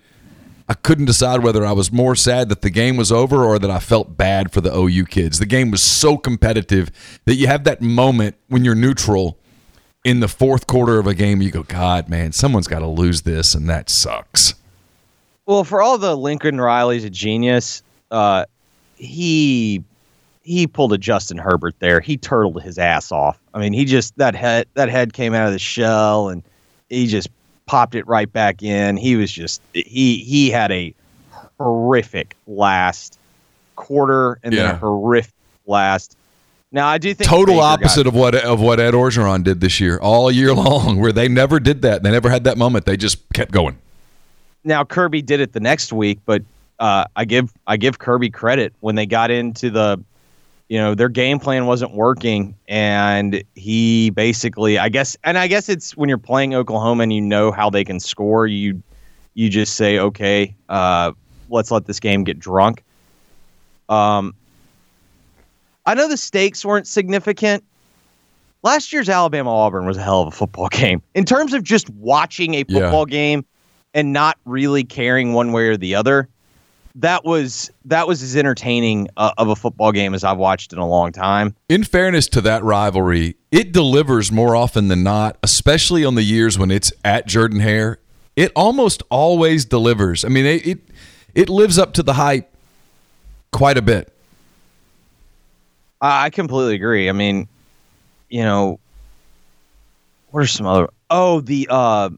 I couldn't decide whether I was more sad that the game was over or that I felt bad for the OU kids. The game was so competitive that you have that moment when you're neutral in the fourth quarter of a game. You go, God, man, someone's got to lose this, and that sucks. Well, for all the Lincoln Riley's a genius, uh, he he pulled a Justin Herbert there. He turtled his ass off. I mean, he just that head that head came out of the shell and he just popped it right back in. He was just he he had a horrific last quarter and then a horrific last. Now I do think total opposite of what of what Ed Orgeron did this year, all year long, where they never did that. They never had that moment. They just kept going. now Kirby did it the next week, but uh, I give I give Kirby credit when they got into the, you know, their game plan wasn't working, and he basically, I guess, and I guess it's when you're playing Oklahoma and you know how they can score, you you just say, okay, uh, let's let this game get drunk. Um, I know the stakes weren't significant. Last year's Alabama Auburn was a hell of a football game. In terms of just watching a Yeah. football game and not really caring one way or the other, that was that was as entertaining uh, of a football game as I've watched in a long time. In fairness to that rivalry, it delivers more often than not, especially on the years when it's at Jordan Hare. It almost always delivers. I mean, it it, it lives up to the hype quite a bit. I I completely agree. I mean, you know, what are some other? Oh, the uh,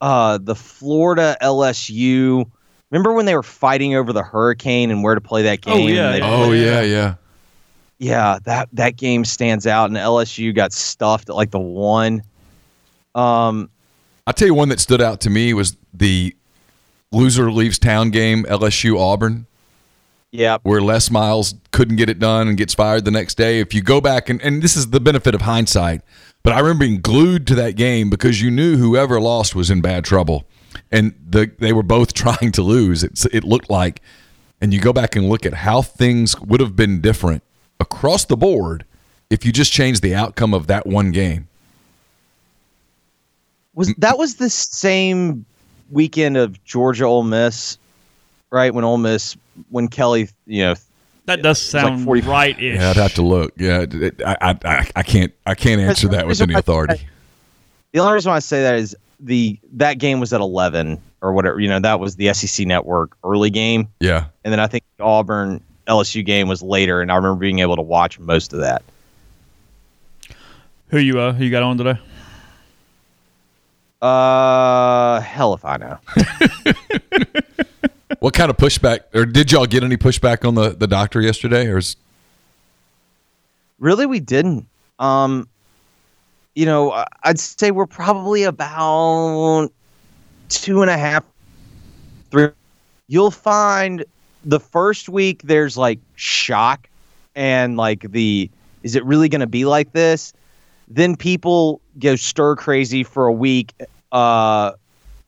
uh, the Florida LSU. Remember when they were fighting over the hurricane and where to play that Oh, game? yeah, yeah. Oh yeah, yeah. yeah, that that game stands out, and LSU got stuffed at like the one. Um, I'll tell you one that stood out to me was the loser leaves town game, LSU Auburn. yeah, where Les Miles couldn't get it done and gets fired the next day. If you go back and, and this is the benefit of hindsight, but I remember being glued to that game because you knew whoever lost was in bad trouble, and the they were both trying to lose. It's it looked like, and you go back and look at how things would have been different across the board if you just changed the outcome of that one game. Was that was the same weekend of Georgia Ole Miss, right? When Ole Miss, when Kelly, you know, That does sound 40 right-ish. Yeah, I'd have to look. Yeah, it- I, I, I, I can't, I can't answer that with any authority. the only reason why I say that is the that game was at eleven or whatever. You know, that was the SEC Network early game, Yeah, and then I think the Auburn LSU game was later, and I remember being able to watch most of that. Who you uh who you got on today? Uh, hell if I know. what kind of pushback, or did y'all get any pushback on the the doctor yesterday, or is Really, we didn't. Um, you know, I'd say we're probably about two and a half, three. You'll find the first week there's like shock and like the is it really going to be like this? Then people go stir crazy for a week, uh,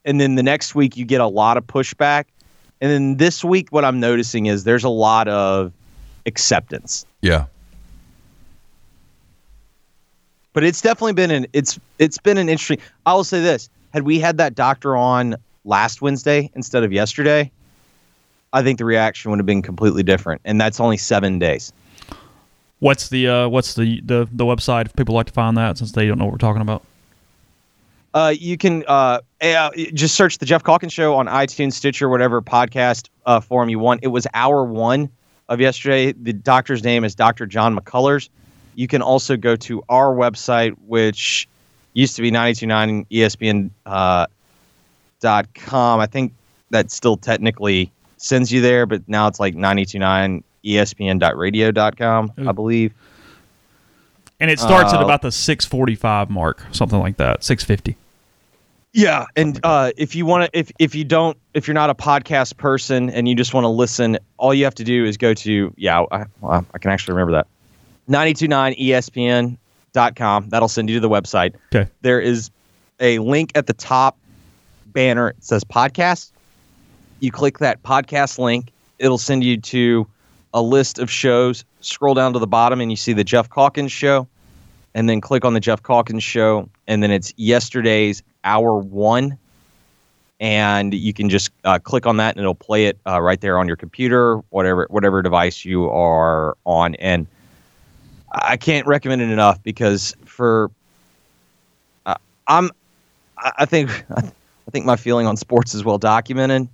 and then the next week you get a lot of pushback, and then this week what I'm noticing is there's a lot of acceptance. yeah? But it's definitely been an it's it's been an interesting i will say this had we had that doctor on last wednesday instead of yesterday i think the reaction would have been completely different. And that's only seven days. What's the uh what's the the the website if people like to find that since they don't know what we're talking about? uh, you can uh, uh, just search the jeff calkins show on itunes stitcher whatever podcast uh, forum you want. It was hour one of yesterday. The doctor's name is dr john mccullers you can also go to our website which used to be 929 espn uh, dot com. I think that still technically sends you there, but now it's like 929 espn.radio.com, I believe. And it starts at Uh, about the 645 mark, something like that, 650. Yeah, and uh, if you want to, if if you don't, if you're not a podcast person and you just want to listen, all you have to do is go to yeah, I, well, I can actually remember that 929espn.com. That'll send you to the website. Okay. There is a link at the top banner. It says podcast. You click that podcast link. It'll send you to a list of shows. Scroll down to the bottom and you see the Jeff Calkins show. And then click on the Jeff Calkins show. And then it's yesterday's hour one. And you can just uh, click on that and it'll play it uh, right there on your computer, whatever whatever device you are on. And I can't recommend it enough because for uh, I'm I I think I think my feeling on sports is well documented.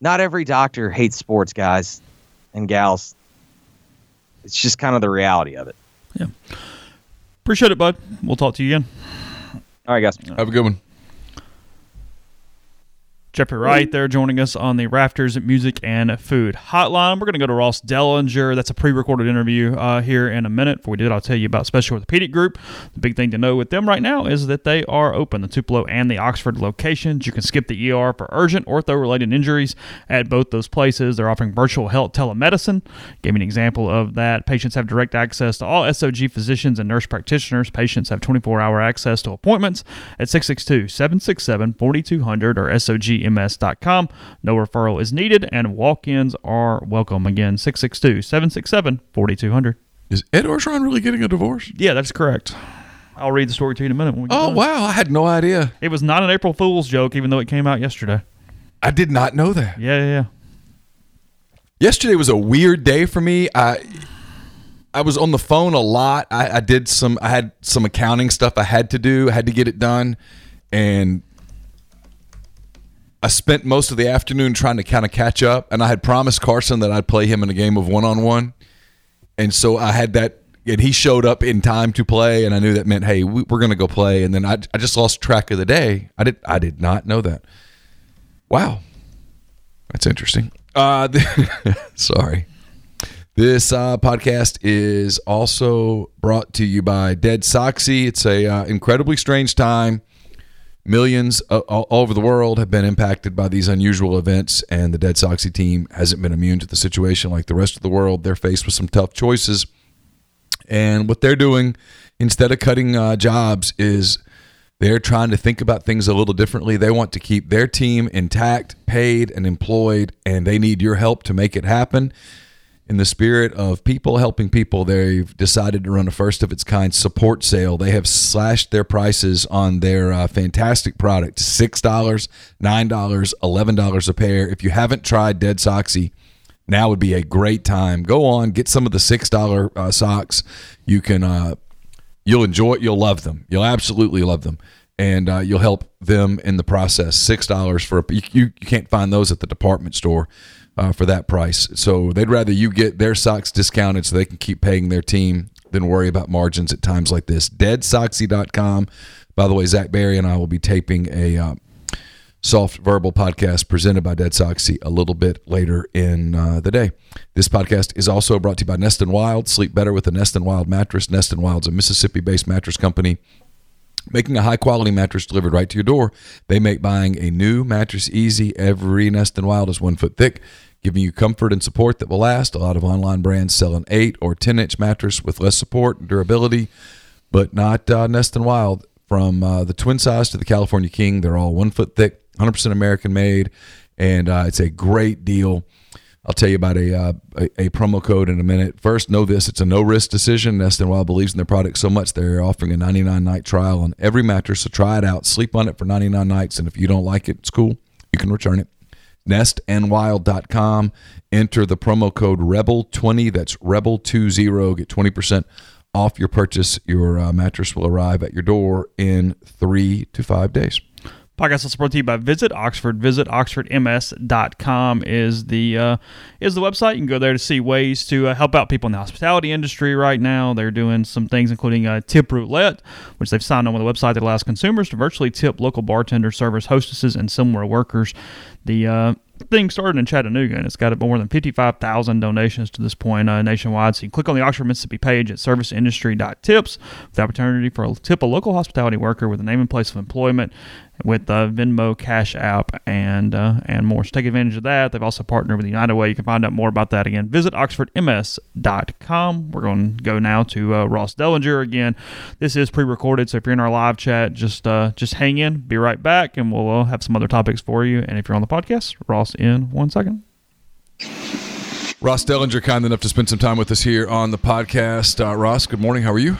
Not every doctor hates sports, guys and gals. It's just kind of the reality of it. Yeah. Appreciate it, bud. We'll talk to you again. All right, guys. Have a good one. Jeffrey Wright there joining us on the Rafters Music and Food Hotline. We're going to go to Ross Dellenger. That's a pre-recorded interview uh, here in a minute. Before we do it, I'll tell you about Special Orthopedic Group. The big thing to know with them right now is that they are open, the Tupelo and the Oxford locations. You can skip the ER for urgent ortho-related injuries at both those places. They're offering virtual health telemedicine. Gave me an example of that. Patients have direct access to all SOG physicians and nurse practitioners. Patients have 24-hour access to appointments at 662-767-4200 or SOGMS.com. No referral is needed, and walk-ins are welcome. Again, 662-767-4200. Is Ed Orgeron really getting a divorce? Yeah, that's correct. I'll read the story to you in a minute. When we get Oh done. wow, I had no idea. It was not an April Fool's joke, even though it came out yesterday. I did not know that. Yeah, yeah, yeah. Yesterday was a weird day for me. I I was on the phone a lot. I, I did some. I had some accounting stuff I had to do. I had to get it done, and I spent most of the afternoon trying to kind of catch up. And I had promised Carson that I'd play him in a game of one on one, and so I had that. And he showed up in time to play, and I knew that meant, hey, we, we're going to go play. And then I, I just lost track of the day. I did. I did not know that. Wow, that's interesting. Uh, sorry. This uh, podcast is also brought to you by Dead Soxy. It's a uh, incredibly strange time. Millions uh, all over the world have been impacted by these unusual events, and the Dead Soxy team hasn't been immune to the situation like the rest of the world. They're faced with some tough choices, and what they're doing instead of cutting uh, jobs is they're trying to think about things a little differently. They want to keep their team intact, paid, and employed, and they need your help to make it happen. In the spirit of people helping people, they've decided to run a first of its kind support sale. They have slashed their prices on their uh, fantastic product $6, $9, $11 a pair. If you haven't tried Dead Soxy, now would be a great time. Go on, get some of the $6 uh, socks. You can, uh, you'll enjoy it. You'll love them. You'll absolutely love them. And uh, you'll help them in the process. Six dollars for a you, you can't find those at the department store uh, for that price. So they'd rather you get their socks discounted so they can keep paying their team than worry about margins at times like this. DeadSoxy.com. By the way, Zach Barry and I will be taping a uh, soft verbal podcast presented by Dead Soxy a little bit later in uh, the day. This podcast is also brought to you by Nest and Wild. Sleep better with a Nest and Wild mattress. Nest and Wild's a Mississippi-based mattress company making a high quality mattress delivered right to your door. They make buying a new mattress easy. Every Nest and Wild is one foot thick, giving you comfort and support that will last. A lot of online brands sell an 8 or 10 inch mattress with less support and durability, but not uh, Nest and Wild. From uh, the twin size to the California King, they're all one foot thick, 100% American made, and uh, it's a great deal. I'll tell you about a, uh, a, a promo code in a minute. First, know this: it's a no risk decision. Nest and Wild believes in their product so much they're offering a 99 night trial on every mattress. So try it out, sleep on it for 99 nights, and if you don't like it, it's cool. You can return it. Nestandwild.com. Enter the promo code Rebel20. That's Rebel20. Get 20% off your purchase. Your uh, mattress will arrive at your door in three to five days. Podcast is brought to you by Visit Oxford. Visit oxfordms.com is the uh, is the website. You can go there to see ways to uh, help out people in the hospitality industry right now. They're doing some things, including uh, tip roulette, which they've signed on with a website that allows consumers to virtually tip local bartenders, servers, hostesses, and similar workers. The uh, thing started in Chattanooga, and it's got more than 55,000 donations to this point uh, nationwide. So you can click on the Oxford, Mississippi page at serviceindustry.tips for the opportunity for a tip a local hospitality worker with a name and place of employment with the Venmo Cash App and uh, and more. So take advantage of that. They've also partnered with United Way. You can find out more about that again. Visit oxfordms.com. We're going to go now to uh, Ross Dellenger again. This is pre-recorded, so if you're in our live chat, just uh, just hang in. Be right back, and we'll uh, have some other topics for you. And if you're on the podcast, Ross in one second. Ross Dellenger, kind enough to spend some time with us here on the podcast. Uh, Ross, good morning. How are you?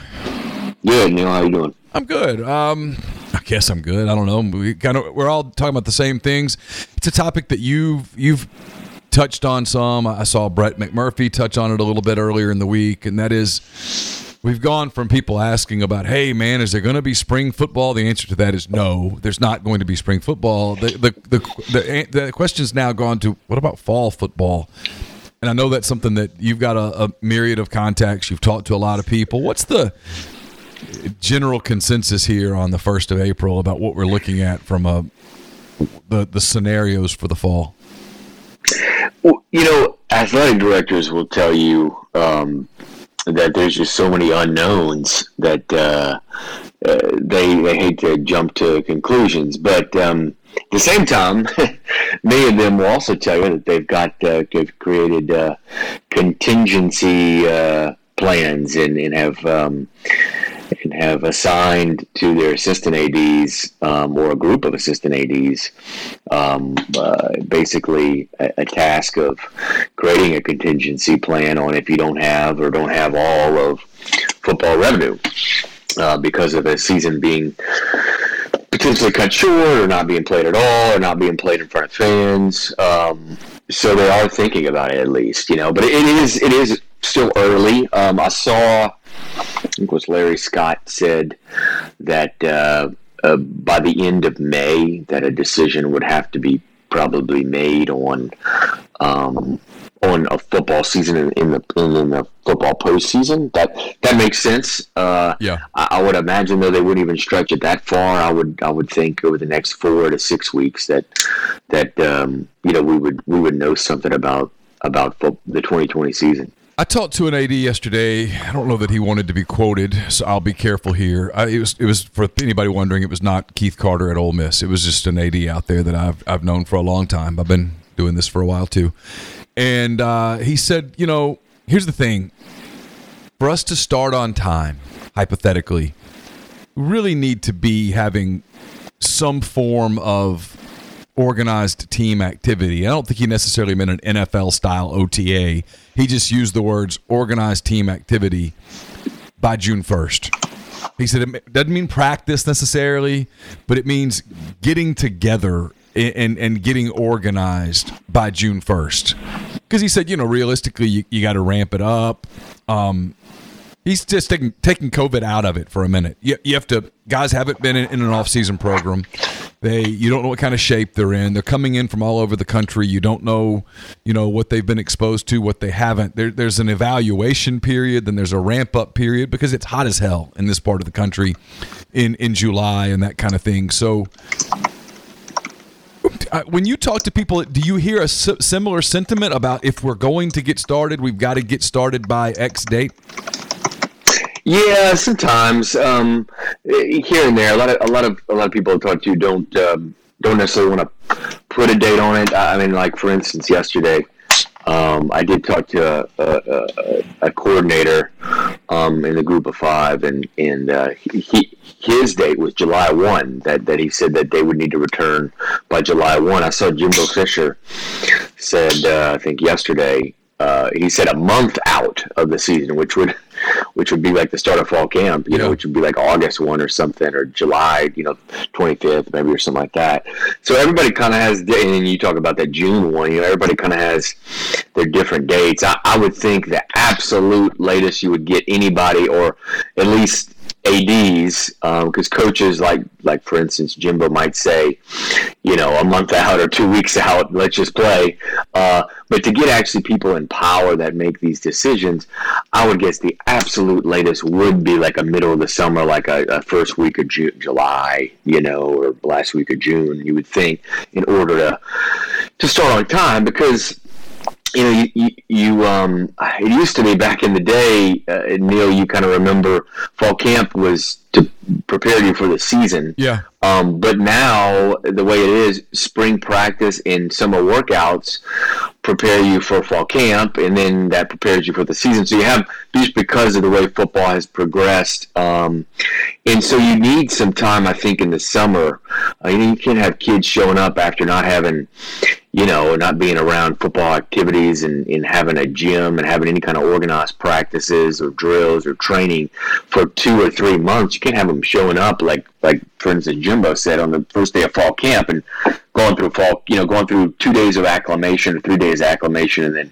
Good, Neal. How are you doing? I'm good. Um, I guess I'm good. I don't know. We kind of we're all talking about the same things. It's a topic that you've you've touched on some. I saw Brett McMurphy touch on it a little bit earlier in the week, and that is we've gone from people asking about, "Hey, man, is there going to be spring football?" The answer to that is no. There's not going to be spring football. The the the the, the question's now gone to what about fall football? And I know that's something that you've got a, a myriad of contacts. You've talked to a lot of people. What's the general consensus here on the first of April about what we're looking at from a the the scenarios for the fall? Well, you know, athletic directors will tell you um, that there's just so many unknowns that uh, uh, they they hate to jump to conclusions, but. Um, at the same time, many of them will also tell you that they've got uh, they've created uh, contingency uh, plans and, and have um, have assigned to their assistant ads um, or a group of assistant ads um, uh, basically a, a, task of creating a contingency plan on if you don't have or don't have all of football revenue uh, because of a season being potentially cut short or not being played at all or not being played in front of fans. Um, so they are thinking about it at least, you know. But it is it is still early. Um, I saw, think was Larry Scott said that uh, uh, by the end of May that a decision would have to be probably made on um, on a football season in, in the in, the football postseason. That that makes sense. Uh, yeah, I, I, would imagine though they wouldn't even stretch it that far. I would I would think over the next four to six weeks that that um, you know we would we would know something about about the 2020 season. I talked to an AD yesterday. I don't know that he wanted to be quoted, so I'll be careful here. I, it was it was for anybody wondering. It was not Keith Carter at Ole Miss. It was just an AD out there that I've I've known for a long time. I've been doing this for a while too, and uh, he said, you know, here's the thing: for us to start on time, hypothetically, we really need to be having some form of organized team activity. I don't think he necessarily meant an NFL style OTA. He just used the words organized team activity by June 1st. He said it doesn't mean practice necessarily, but it means getting together and and getting organized by June 1st. Because he said, you know, realistically, you, you got to ramp it up. Um, he's just taking taking COVID out of it for a minute. You, you have to guys haven't been in, in an off season program. They you don't know what kind of shape they're in. They're coming in from all over the country. You don't know, you know what they've been exposed to, what they haven't. There, there's an evaluation period, then there's a ramp up period because it's hot as hell in this part of the country in in July and that kind of thing. So uh, when you talk to people, do you hear a similar sentiment about if we're going to get started, we've got to get started by X date? Yeah, sometimes um, here and there. A lot of a lot of a lot of people I talk to don't um, don't necessarily want to put a date on it. I mean, like for instance, yesterday. Um, I did talk to a, a, a coordinator um, in the group of five, and and uh, he, his date was July one. That that he said that they would need to return by July one. I saw Jimbo Fisher said uh, I think yesterday. Uh, he said a month out of the season, which would which would be like the start of fall camp, you Yeah. know, which would be like August one or something, or July, you know, twenty fifth maybe or something like that. So everybody kind of has, and you talk about that June one, you know, everybody kind of has their different dates. I, I would think the absolute latest you would get anybody, or at least ads, because coaches like, like for instance, Jimbo might say, you know, a month out or two weeks out, let's just play. Uh, but to get actually people in power that make these decisions, I would guess the absolute latest would be like a middle of the summer, like a, a first week of Ju- July, you know, or last week of June. You would think in order to to start on time because you know, you, you, you um, it used to be back in the day, uh, Neal, you kind of remember fall camp was to prepare you for the season. Yeah. Um, but now the way it is, spring practice and summer workouts prepare you for fall camp, and then that prepares you for the season. So you have just because of the way football has progressed, um, and so you need some time. I think in the summer, uh, you can't have kids showing up after not having, you know, not being around football activities and, and having a gym and having any kind of organized practices or drills or training for two or three months. You can't have them showing up like like for instance Jimbo said on the first day of fall camp and going through fall, you know, going through two days of acclimation or three days of acclimation and then,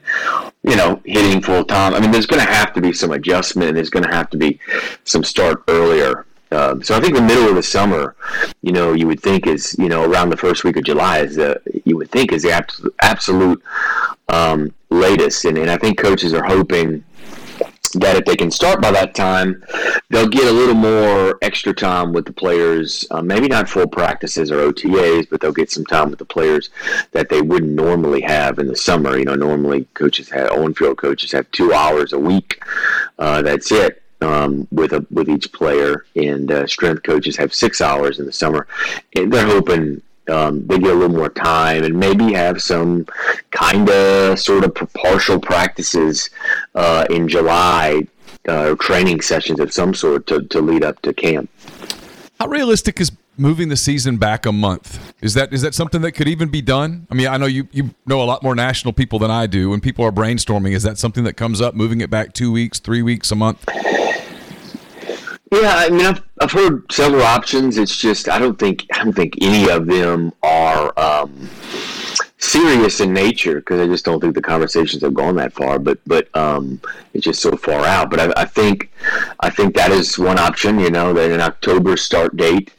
you know, hitting full time. I mean, there's going to have to be some adjustment. There's going to have to be some start earlier. Um, so I think the middle of the summer, you know, you would think is, you know, around the first week of July is the, you would think is the absolute, absolute um, latest. And, and I think coaches are hoping that if they can start by that time, they'll get a little more extra time with the players. Uh, maybe not full practices or OTAs, but they'll get some time with the players that they wouldn't normally have in the summer. You know, normally coaches have on-field coaches have two hours a week. Uh, that's it. Um, with a with each player, and uh, strength coaches have six hours in the summer. And they're hoping um, they get a little more time and maybe have some kind of sort of partial practices uh, in July uh, training sessions of some sort to, to lead up to camp. How realistic is moving the season back a month? Is that is that something that could even be done? I mean, I know you you know a lot more national people than I do. When people are brainstorming, is that something that comes up? Moving it back two weeks, three weeks, a month? Yeah, I mean, I've, I've heard several options. It's just I don't think I don't think any of them are um, serious in nature because I just don't think the conversations have gone that far. But but um, it's just so far out. But I, I think I think that is one option. You know, that an October start date,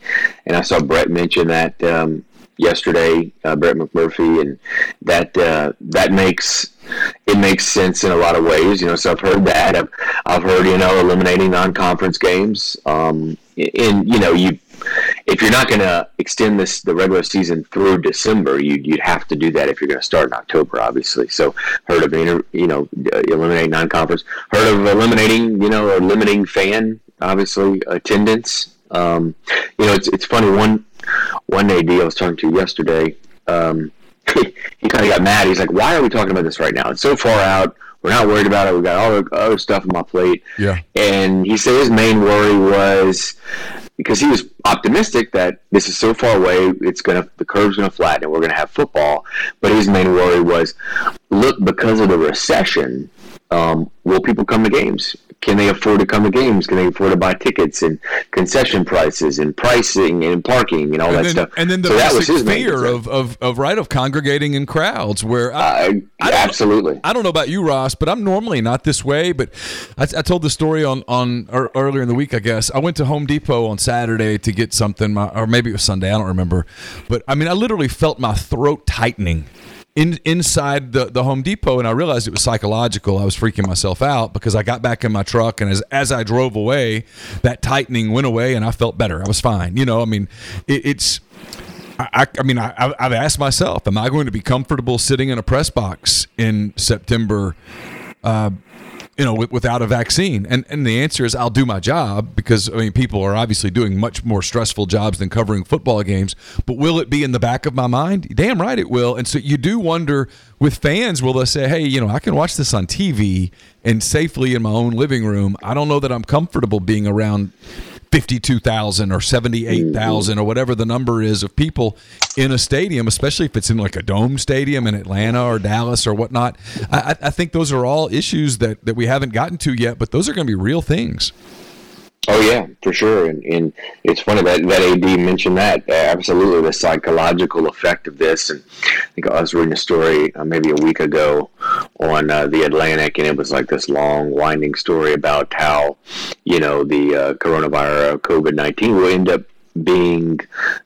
and I saw Brett mention that um, yesterday, uh, Brett McMurphy, and that uh, that makes it makes sense in a lot of ways. You know, so I've heard that. I've, I've heard you know eliminating non-conference games. Um, and you know you if you're not going to extend this the regular season through December, you'd, you'd have to do that if you're going to start in October, obviously. So heard of you know eliminating non-conference. Heard of eliminating you know or limiting fan obviously attendance. Um, you know it's it's funny one one AD I was talking to yesterday. Um, he kind of got mad. He's like, "Why are we talking about this right now? It's so far out. We're not worried about it. We got all the other stuff on my plate." Yeah. And he said his main worry was because he was optimistic that this is so far away, it's gonna the curve's gonna flatten and we're gonna have football. But his main worry was, look, because of the recession, um, will people come to games? Can they afford to come to games? Can they afford to buy tickets and concession prices and pricing and parking and all and that then, stuff? And then the so basic fear of, of, of right of congregating in crowds where I, Uh, I absolutely. I don't know about you, Ross, but I'm normally not this way. But I, I told the story on on or, earlier in the week. I guess I went to Home Depot on Saturday to get something, my, or maybe it was Sunday. I don't remember. But I mean, I literally felt my throat tightening. In, inside the, the Home Depot, and I realized it was psychological. I was freaking myself out because I got back in my truck, and as as I drove away, that tightening went away, and I felt better. I was fine. You know, I mean, it, it's I, I mean, I, I've- asked myself, am I going to be comfortable sitting in a press box in September, uh, you know, with, without a vaccine? And and the answer is, I'll do my job because I mean, people are obviously doing much more stressful jobs than covering football games. But will it be in the back of my mind? Damn right it will. And so you do wonder with fans, will they say, hey, you know, I can watch this on TV and safely in my own living room. I don't know that I'm comfortable being around 52,000 or 78,000 or whatever the number is of people in a stadium, especially if it's in like a dome stadium in Atlanta or Dallas or whatnot. I, I- think those are all issues that, that we haven't gotten to yet, but those are going to be real things. Oh yeah, for sure, and, and it's funny that that AD mentioned that uh, absolutely the psychological effect of this. And I think I was reading a story uh, maybe a week ago on uh, the Atlantic, and it was like this long, winding story about how you know the uh, coronavirus, COVID nineteen, will end up being,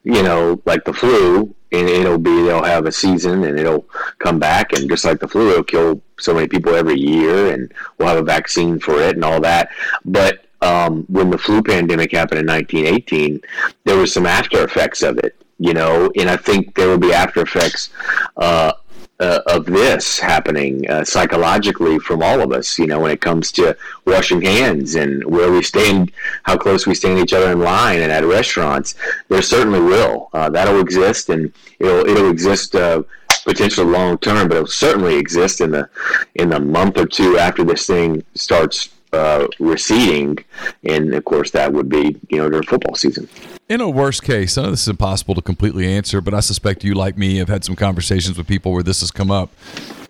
you know, like the flu, and it'll be they'll have a season and it'll come back, and just like the flu, it'll kill so many people every year, and we'll have a vaccine for it and all that. But um, when the flu pandemic happened in 1918, there was some after effects of it, you know, and I think there will be after effects uh, uh, of this happening uh, psychologically from all of us, you know, when it comes to washing hands and where we stand, how close we stand each other in line and at restaurants. There certainly will. Uh, that'll exist, and it'll it'll exist. Uh, potentially long term, but it'll certainly exist in the in the month or two after this thing starts uh, receding, and of course that would be you know during football season. In a worst case, I know this is impossible to completely answer, but I suspect you, like me, have had some conversations with people where this has come up.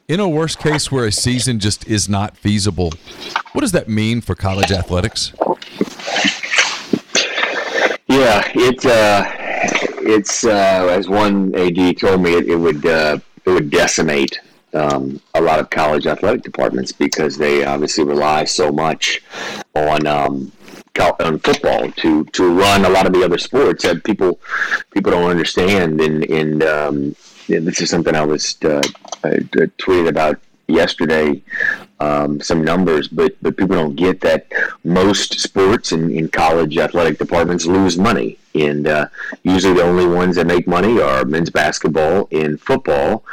In a worst case where a season just is not feasible, what does that mean for college athletics? Yeah, it uh, it's uh, as one AD told me, it, it would uh, it would decimate um, a lot of college athletic departments because they obviously rely so much on um, on football to to run a lot of the other sports that people people don't understand. And and um, this is something I was uh, I tweeted about yesterday um, some numbers, but but people don't get that most sports in, in college athletic departments lose money, and uh, usually the only ones that make money are men's basketball and football,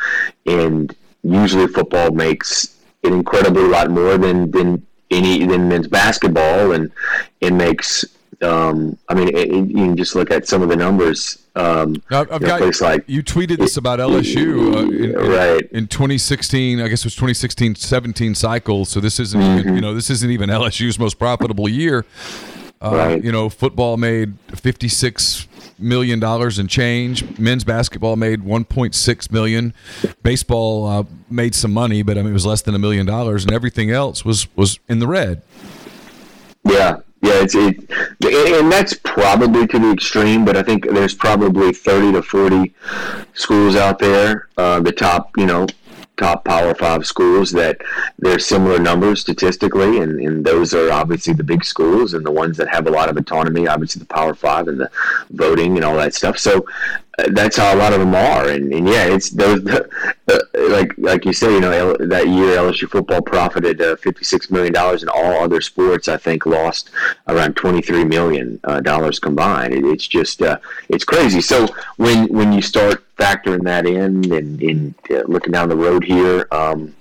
and usually football makes an incredibly lot more than than any than men's basketball, and it makes. Um, I mean, it, it- you can just look at some of the numbers. Um, I've, I've you know, got place like you tweeted this about LSU uh, in, in- Right. in 2016. I guess it was 2016 17 cycle. So this isn't Mm-hmm. even you know this isn't even LSU's most profitable year. Uh, Right. You know, football made 56 million dollars and change. Men's basketball made 1.6 million. Baseball uh, made some money, but I mean it was less than a million dollars, and everything else was was in the red. Yeah, yeah, it's it, and that's probably to the extreme, but I think there's probably thirty to forty schools out there, uh, the top, you know, top Power Five schools that there's similar numbers statistically, and, and those are obviously the big schools and the ones that have a lot of autonomy, obviously the Power Five and the voting and all that stuff. So that's how a lot of them are, and, and yeah, it's those uh, like like you say, you know, that year LSU football profited uh, fifty six million dollars, and all other sports I think lost around twenty three million uh, dollars combined. It, it's just uh, it's crazy. So when when you start factoring that in and, and uh, looking down the road here, um,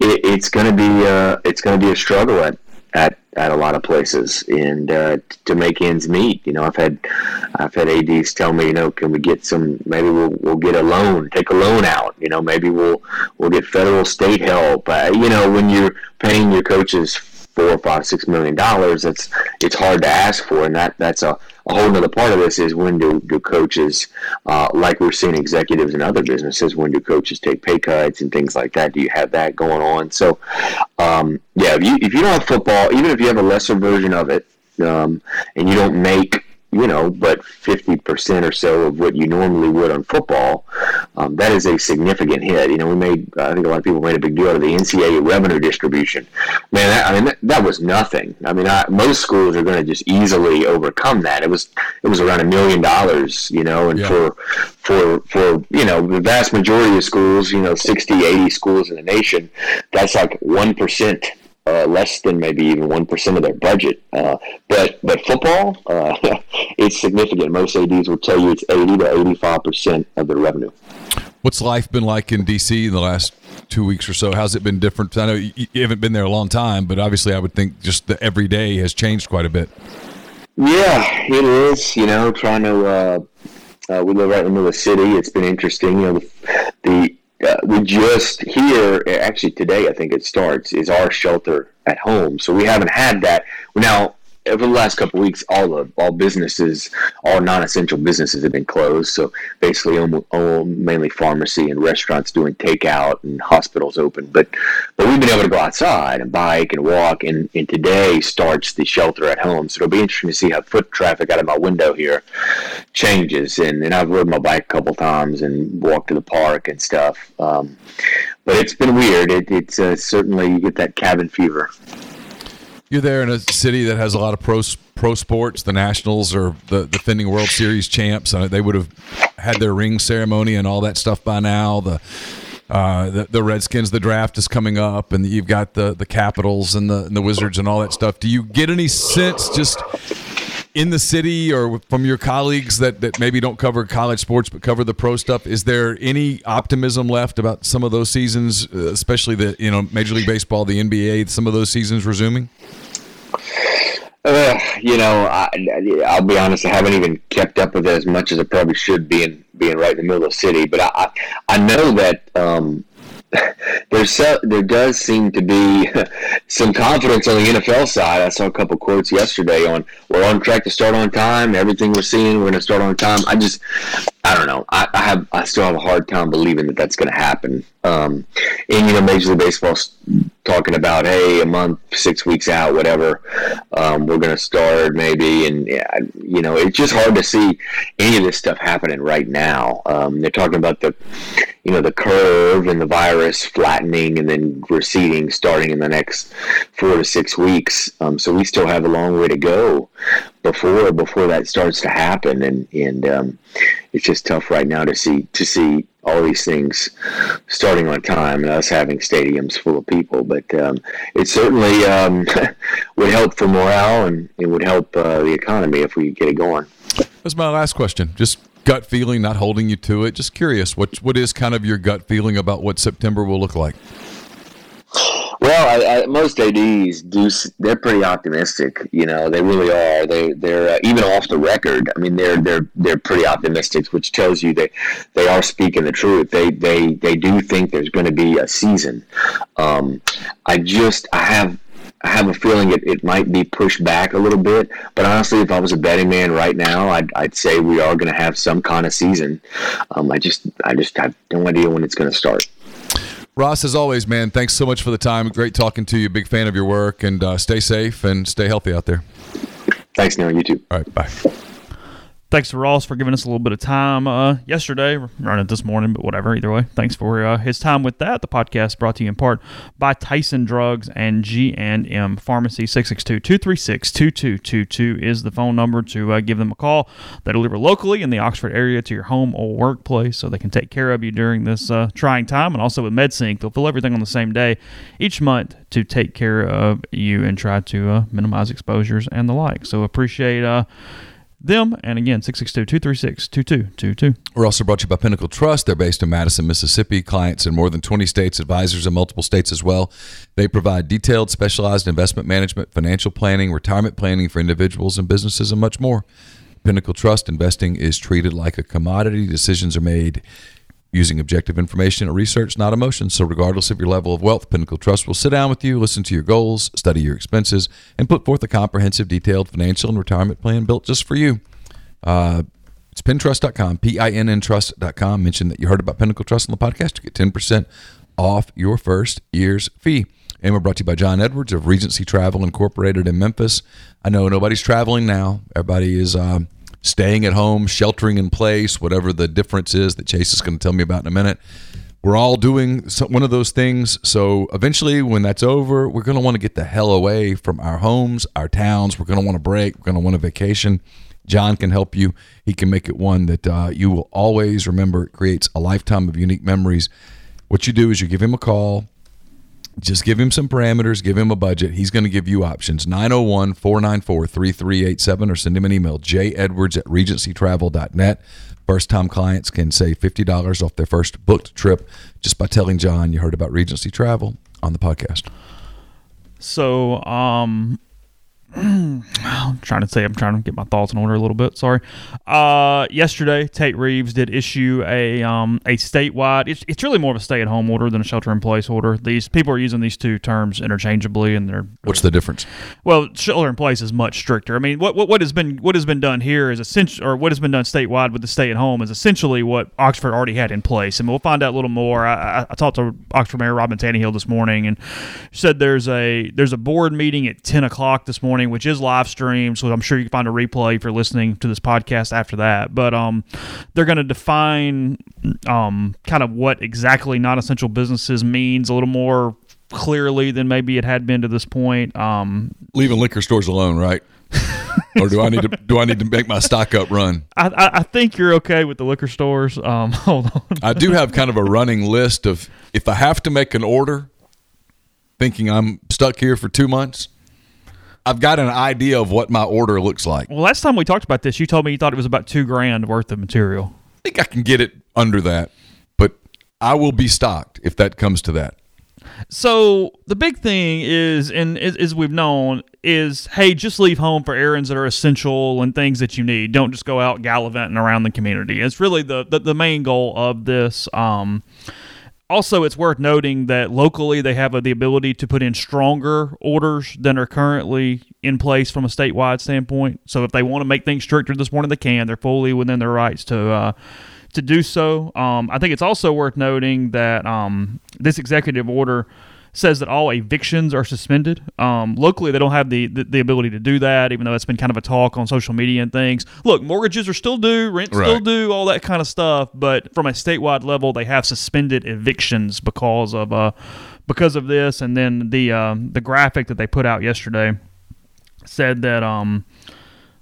it, it's going to be uh, it's going to be a struggle at at at a lot of places and uh, to make ends meet. You know, I've had I've had ads tell me, you know, can we get some? Maybe we'll we'll get a loan, take a loan out. You know, maybe we'll we'll get federal state help. Uh, you know, when you're paying your coaches four, five, six million dollars, that's it's hard to ask for, and that that's a, a whole other part of this is when do do coaches, uh, like we're seeing executives in other businesses, when do coaches take pay cuts and things like that? Do you have that going on? So, um, yeah, if you if you don't have football, even if you have a lesser version of it, um, and you don't make you know, but 50% or so of what you normally would on football, um, that is a significant hit. You know, we made, I think a lot of people made a big deal out of the NCAA revenue distribution. Man, that, I mean, that, that was nothing. I mean, I, most schools are going to just easily overcome that. It was, it was around a million dollars, you know, and Yeah. for, for, for, you know, the vast majority of schools, you know, 60, 80 schools in the nation, that's like 1% uh, less than maybe even one percent of their budget. Uh, but but football, uh, it's significant. Most ads will tell you it's eighty to eighty-five percent of their revenue. What's life been like in DC in the last two weeks or so? How's it been different? I know you haven't been there a long time, but obviously, I would think just the every day has changed quite a bit. Yeah, it is. You know, trying to. Uh, uh, we live right in the middle of the city. It's been interesting. You know, the, the uh, we just here actually today I think it starts is our shelter at home. So we haven't had that now. Over the last couple weeks, all of all businesses, all non-essential businesses have been closed. So basically, mainly pharmacy and restaurants doing takeout and hospitals open. But but we've been able to go outside and bike and walk. And, and today starts the shelter at home. So it'll be interesting to see how foot traffic out of my window here changes. And, and I've rode my bike a couple times and walked to the park and stuff. Um, but it's been weird. It, it's uh, certainly you get that cabin fever. You're there in a city that has a lot of pro pro sports. The Nationals are the defending World Series champs. Uh, they would have had their ring ceremony and all that stuff by now. The uh, the, the Redskins, the draft is coming up, and you've got the the Capitals and the and the Wizards and all that stuff. Do you get any sense just in the city or from your colleagues that, that maybe don't cover college sports but cover the pro stuff? Is there any optimism left about some of those seasons, uh, especially the you know Major League Baseball, the NBA, some of those seasons resuming? Uh, you know, I, I'll be honest. I haven't even kept up with it as much as I probably should, being being right in the middle of the city. But I, I, I know that um, there's so, there does seem to be some confidence on the NFL side. I saw a couple quotes yesterday on we're on track to start on time. Everything we're seeing, we're going to start on time. I just, I don't know. I, I have, I still have a hard time believing that that's going to happen. Um, and you know, Major League Baseball's talking about, hey, a month, six weeks out, whatever, um, we're going to start maybe, and you know, it's just hard to see any of this stuff happening right now. Um, they're talking about the, you know, the curve and the virus flattening and then receding, starting in the next four to six weeks. Um, so we still have a long way to go before before that starts to happen, and and um, it's just tough right now to see to see all these things starting on time and us having stadiums full of people. But um, it certainly um, would help for morale and it would help uh, the economy if we get it going. That's my last question. Just gut feeling, not holding you to it. Just curious, what what is kind of your gut feeling about what September will look like? Well, I, I, most ads do. They're pretty optimistic. You know, they really are. They they're uh, even off the record. I mean, they're they're they're pretty optimistic, which tells you that they are speaking the truth. They they they do think there's going to be a season. Um, I just I have. I have a feeling it, it might be pushed back a little bit, but honestly, if I was a betting man right now, I'd, I'd say we are going to have some kind of season. Um, I just I just have no idea when it's going to start. Ross, as always, man, thanks so much for the time. Great talking to you. Big fan of your work, and uh, stay safe and stay healthy out there. Thanks, Neal. You too. All right, bye. Thanks to Ross for giving us a little bit of time uh, yesterday. We're running it this morning, but whatever. Either way, thanks for uh, his time with that. The podcast brought to you in part by Tyson Drugs and G&M Pharmacy. 662-236-2222 is the phone number to uh, give them a call. They deliver locally in the Oxford area to your home or workplace so they can take care of you during this uh, trying time. And also with MedSync, they'll fill everything on the same day each month to take care of you and try to uh, minimize exposures and the like. So appreciate uh, them. And again, 662-236-2222. We're also brought to you by Pinnacle Trust. They're based in Madison, Mississippi. Clients in more than 20 states, advisors in multiple states as well. They provide detailed, specialized investment management, financial planning, retirement planning for individuals and businesses, and much more. Pinnacle Trust investing is treated like a commodity. Decisions are made using objective information or research, not emotion. So, regardless of your level of wealth, Pinnacle Trust will sit down with you, listen to your goals, study your expenses, and put forth a comprehensive, detailed financial and retirement plan built just for you. Uh, it's pintrust.com, P I N N trust.com. Mention that you heard about Pinnacle Trust on the podcast to get 10% off your first year's fee. And we're brought to you by John Edwards of Regency Travel Incorporated in Memphis. I know nobody's traveling now. Everybody is um, staying at home, sheltering in place, whatever the difference is that Chase is going to tell me about in a minute. We're all doing one of those things. So eventually, when that's over, we're going to want to get the hell away from our homes, our towns. We're going to want a break. We're going to want a vacation. John can help you. He can make it one that uh, you will always remember. It creates a lifetime of unique memories. What you do is you give him a call just give him some parameters, give him a budget. He's going to give you options 901 494 3387 or send him an email, jedwards at regencytravel.net. First time clients can save $50 off their first booked trip just by telling John you heard about Regency Travel on the podcast. So, um, I'm trying to say I'm trying to get my thoughts in order a little bit. Sorry. Uh, yesterday, Tate Reeves did issue a um, a statewide. It's, it's really more of a stay at home order than a shelter in place order. These people are using these two terms interchangeably, and they're What's the difference? well, shelter in place is much stricter. I mean, what, what what has been what has been done here is essential, or what has been done statewide with the stay at home is essentially what Oxford already had in place, and we'll find out a little more. I, I, I talked to Oxford Mayor Robin Tannehill this morning, and said there's a there's a board meeting at ten o'clock this morning, which is live streamed, so I'm sure you can find a replay if you're listening to this podcast after that. But um, they're going to define um kind of what exactly non-essential businesses means a little more clearly than maybe it had been to this point. Um, Leaving liquor stores alone, right? or do I need to do I need to make my stock up run? I, I, I think you're okay with the liquor stores. Um, hold on. I do have kind of a running list of if I have to make an order, thinking I'm stuck here for two months, I've got an idea of what my order looks like. Well, last time we talked about this, you told me you thought it was about two grand worth of material. I think I can get it under that, but I will be stocked if that comes to that. So the big thing is, and as, we've known, is hey, just leave home for errands that are essential and things that you need. Don't just go out gallivanting around the community. It's really the the, the main goal of this. Um, also, it's worth noting that locally they have the ability to put in stronger orders than are currently in place from a statewide standpoint. So if they want to make things stricter this morning, they can. They're fully within their rights to uh, to do so. Um, I think it's also worth noting that um, this executive order says that all evictions are suspended. Um, locally, they don't have the, the, the ability to do that, even though it's been kind of a talk on social media and things. Look, mortgages are still due, rent still Right. due, all that kind of stuff. But from a statewide level, they have suspended evictions because of uh, because of this. And then the um the graphic that they put out yesterday said that um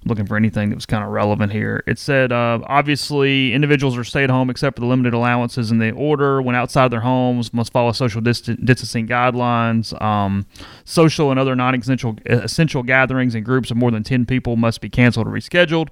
looking for anything that was kind of relevant here. It said, uh, obviously, individuals are stay at home except for the limited allowances in the order. When outside their homes, must follow social distan- distancing guidelines. Um, social and other non-essential essential gatherings in groups of more than ten people must be canceled or rescheduled.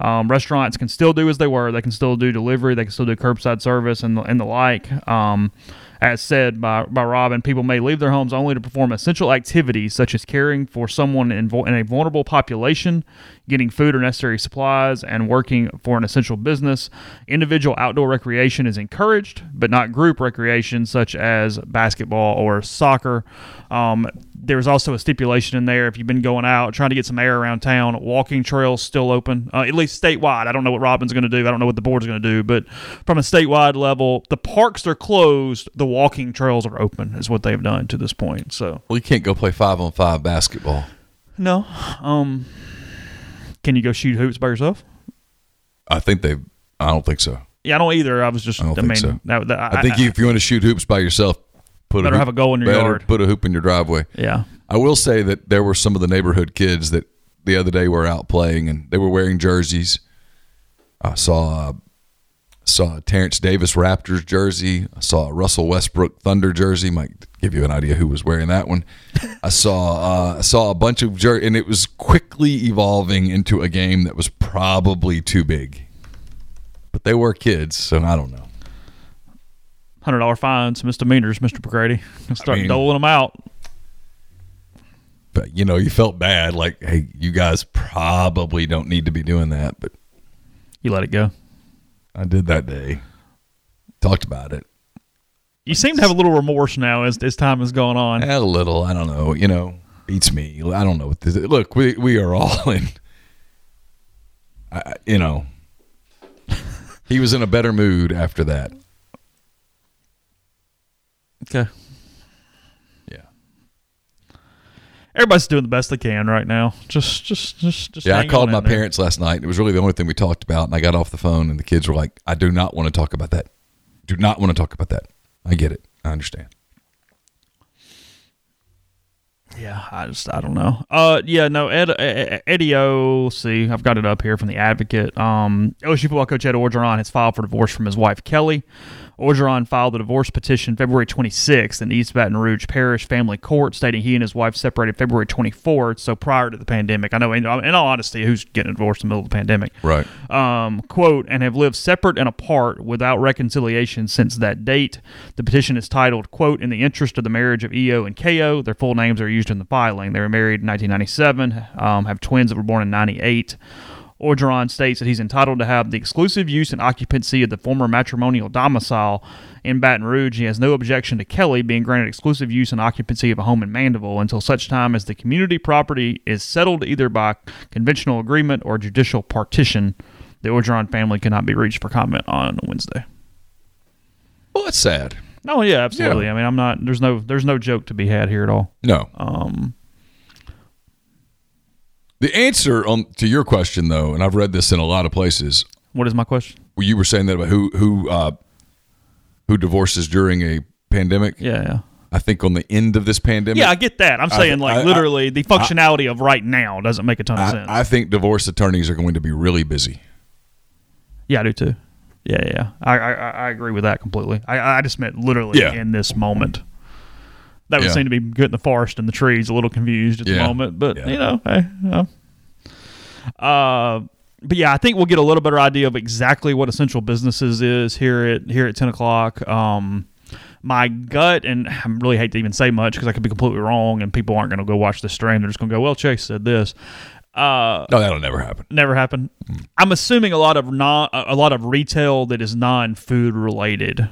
Um, restaurants can still do as they were. They can still do delivery. They can still do curbside service and the, and the like. Um, as said by, by Robin, people may leave their homes only to perform essential activities such as caring for someone in, in a vulnerable population, getting food or necessary supplies, and working for an essential business. Individual outdoor recreation is encouraged, but not group recreation such as basketball or soccer. Um, there's also a stipulation in there if you've been going out trying to get some air around town, walking trails still open, uh, at least statewide. I don't know what Robin's going to do. I don't know what the board's going to do, but from a statewide level, the parks are closed. The walking trails are open, is what they've done to this point. So Well, you can't go play five on five basketball. no, um, can you go shoot hoops by yourself? I think they. I don't think so. Yeah, I don't either. I was just. I don't I think mean, so. that, that, I, think if you want to shoot hoops by yourself, put Better a hoop, have a goal in your yard. Put a hoop in your driveway. Yeah. I will say that there were some of the neighborhood kids that the other day were out playing and they were wearing jerseys. I saw uh, saw a Terrence Davis Raptors jersey. I saw a Russell Westbrook Thunder jersey. Might give you an idea who was wearing that one. I saw uh, I saw a bunch of jer- and it was quickly evolving into a game that was probably too big. But they were kids, so I don't know. Hundred dollar fines, misdemeanors, Mister McCready. Start mean- doling them out. But you know, you felt bad, like, hey, you guys probably don't need to be doing that, but You let it go. I did that day. talked about it. You seem to have a little remorse now as as time has gone on. A little, I don't know. You know, beats me. I don't know what this. Look, we we are all in. I, I- you know, he was in a better mood after that. Okay. Yeah. Everybody's doing the best they can right now. Just, just, just, just. Yeah, I called my there. parents last night. It was really the only thing we talked about, and I got off the phone, and the kids were like, "I do not want to talk about that. Do not want to talk about that. I get it. I understand." Yeah, I just I don't know. Uh, yeah, no, Ed, Ed, Eddie O. See, I've got it up here from the Advocate. Um, LSU football coach Ed Orgeron has filed for divorce from his wife Kelly. Orgeron filed the divorce petition February 26th in East Baton Rouge Parish Family Court, stating he and his wife separated February 24th, so prior to the pandemic. I know, in, in all honesty, who's getting divorced in the middle of the pandemic? Right. um, quote, and have lived separate and apart without reconciliation since that date. The petition is titled, quote, in the interest of the marriage of EO and KO. Their full names are used in the filing. They were married in 1997, um, have twins that were born in 98. Orgeron states that he's entitled to have the exclusive use and occupancy of the former matrimonial domicile in Baton Rouge. He has no objection to Kelly being granted exclusive use and occupancy of a home in Mandeville until such time as the community property is settled either by conventional agreement or judicial partition. The Orgeron family cannot be reached for comment on Wednesday. Well, that's sad. Oh yeah, absolutely. I mean, I'm not. There's no. There's no joke to be had here at all. No. Um, The answer on to your question, though, and I've read this in a lot of places. what is my question? Well, you were saying that about who who uh, who divorces during a pandemic. Yeah, yeah. I think on the end of this pandemic. Yeah, I get that. I'm saying like I- literally the functionality of right now doesn't make a ton of sense. I, I think divorce attorneys are going to be really busy. yeah, I do too. Yeah, yeah. I I, I agree with that completely. I I just meant literally Yeah. in this moment. That would Yeah. seem to be good in the forest and the trees, a little confused at the moment, but Yeah. you know, hey, you know. Uh, but yeah, I think we'll get a little better idea of exactly what essential businesses is here at here at ten o'clock. Um, my gut, and I really hate to even say much because I could be completely wrong, and people aren't going to go watch the stream. They're just going to go, "Well, Chase said this." Uh, No, that'll never happen. never happened. I'm assuming a lot of non a lot of retail that is non food related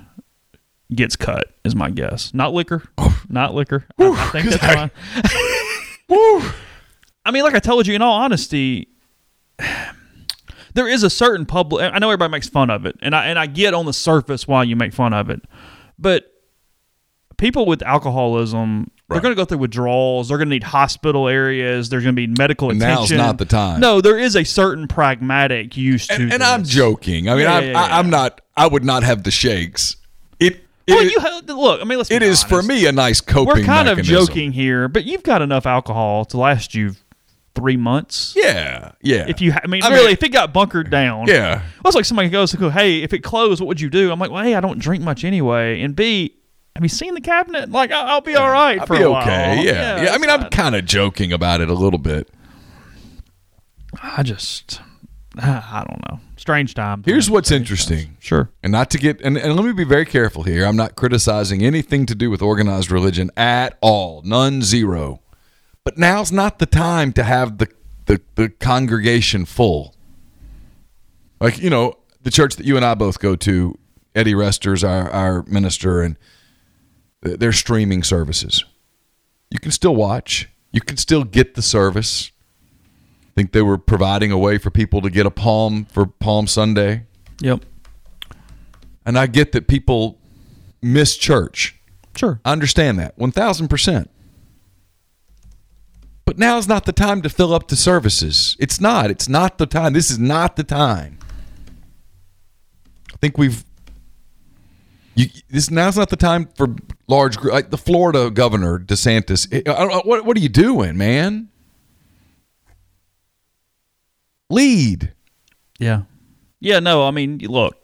gets cut. Is my guess. Not liquor. Oh. Not liquor. I, I think that's. I mean, like I told you, in all honesty, there is a certain public. I know everybody makes fun of it, and I and I get on the surface why you make fun of it, but people with alcoholism. They're going to go through withdrawals. They're going to need hospital areas. There's going to be medical And attention. now's not the time. No, there is a certain pragmatic use to And. I'm joking. I mean, Yeah, I'm, yeah, yeah, I, I'm not. I would not have the shakes. It. Well, it- you have, look. I mean, let's. it is for me a nice coping. We're kind of joking here, but you've got enough alcohol to last you three months. Yeah, yeah. If you, ha- I mean, I really, mean- if it got bunkered down, yeah, Well, it's like somebody goes hey, if it closed, what would you do? I'm like, well, hey, I don't drink much anyway. And B, have you seen the cabinet? Like, I'll, I'll be all right I'll for be a while. okay. Yeah, yeah. I it's mean, I'm kind of joking about it a little bit. I just, I don't know. Strange time. Here's what's interesting. times. Sure. And not to get and, and let me be very careful here. I'm not criticizing anything to do with organized religion at all. None zero. But now's not the time to have the the, the congregation full. Like, you know, the church that you and I both go to, Eddie Rester's our, our minister, and th- they're streaming services. You can still watch. You can still get the service. I think they were providing a way for people to get a palm for Palm Sunday. Yep. And I get that people miss church. Sure. I understand that 1000%. But now is not the time to fill up the services. It's not. It's not the time. This is not the time. I think we've. You, this now's not the time for large gr- like the Florida governor DeSantis. I don't what what are you doing, man? Lead. Yeah. Yeah, no, I mean, look,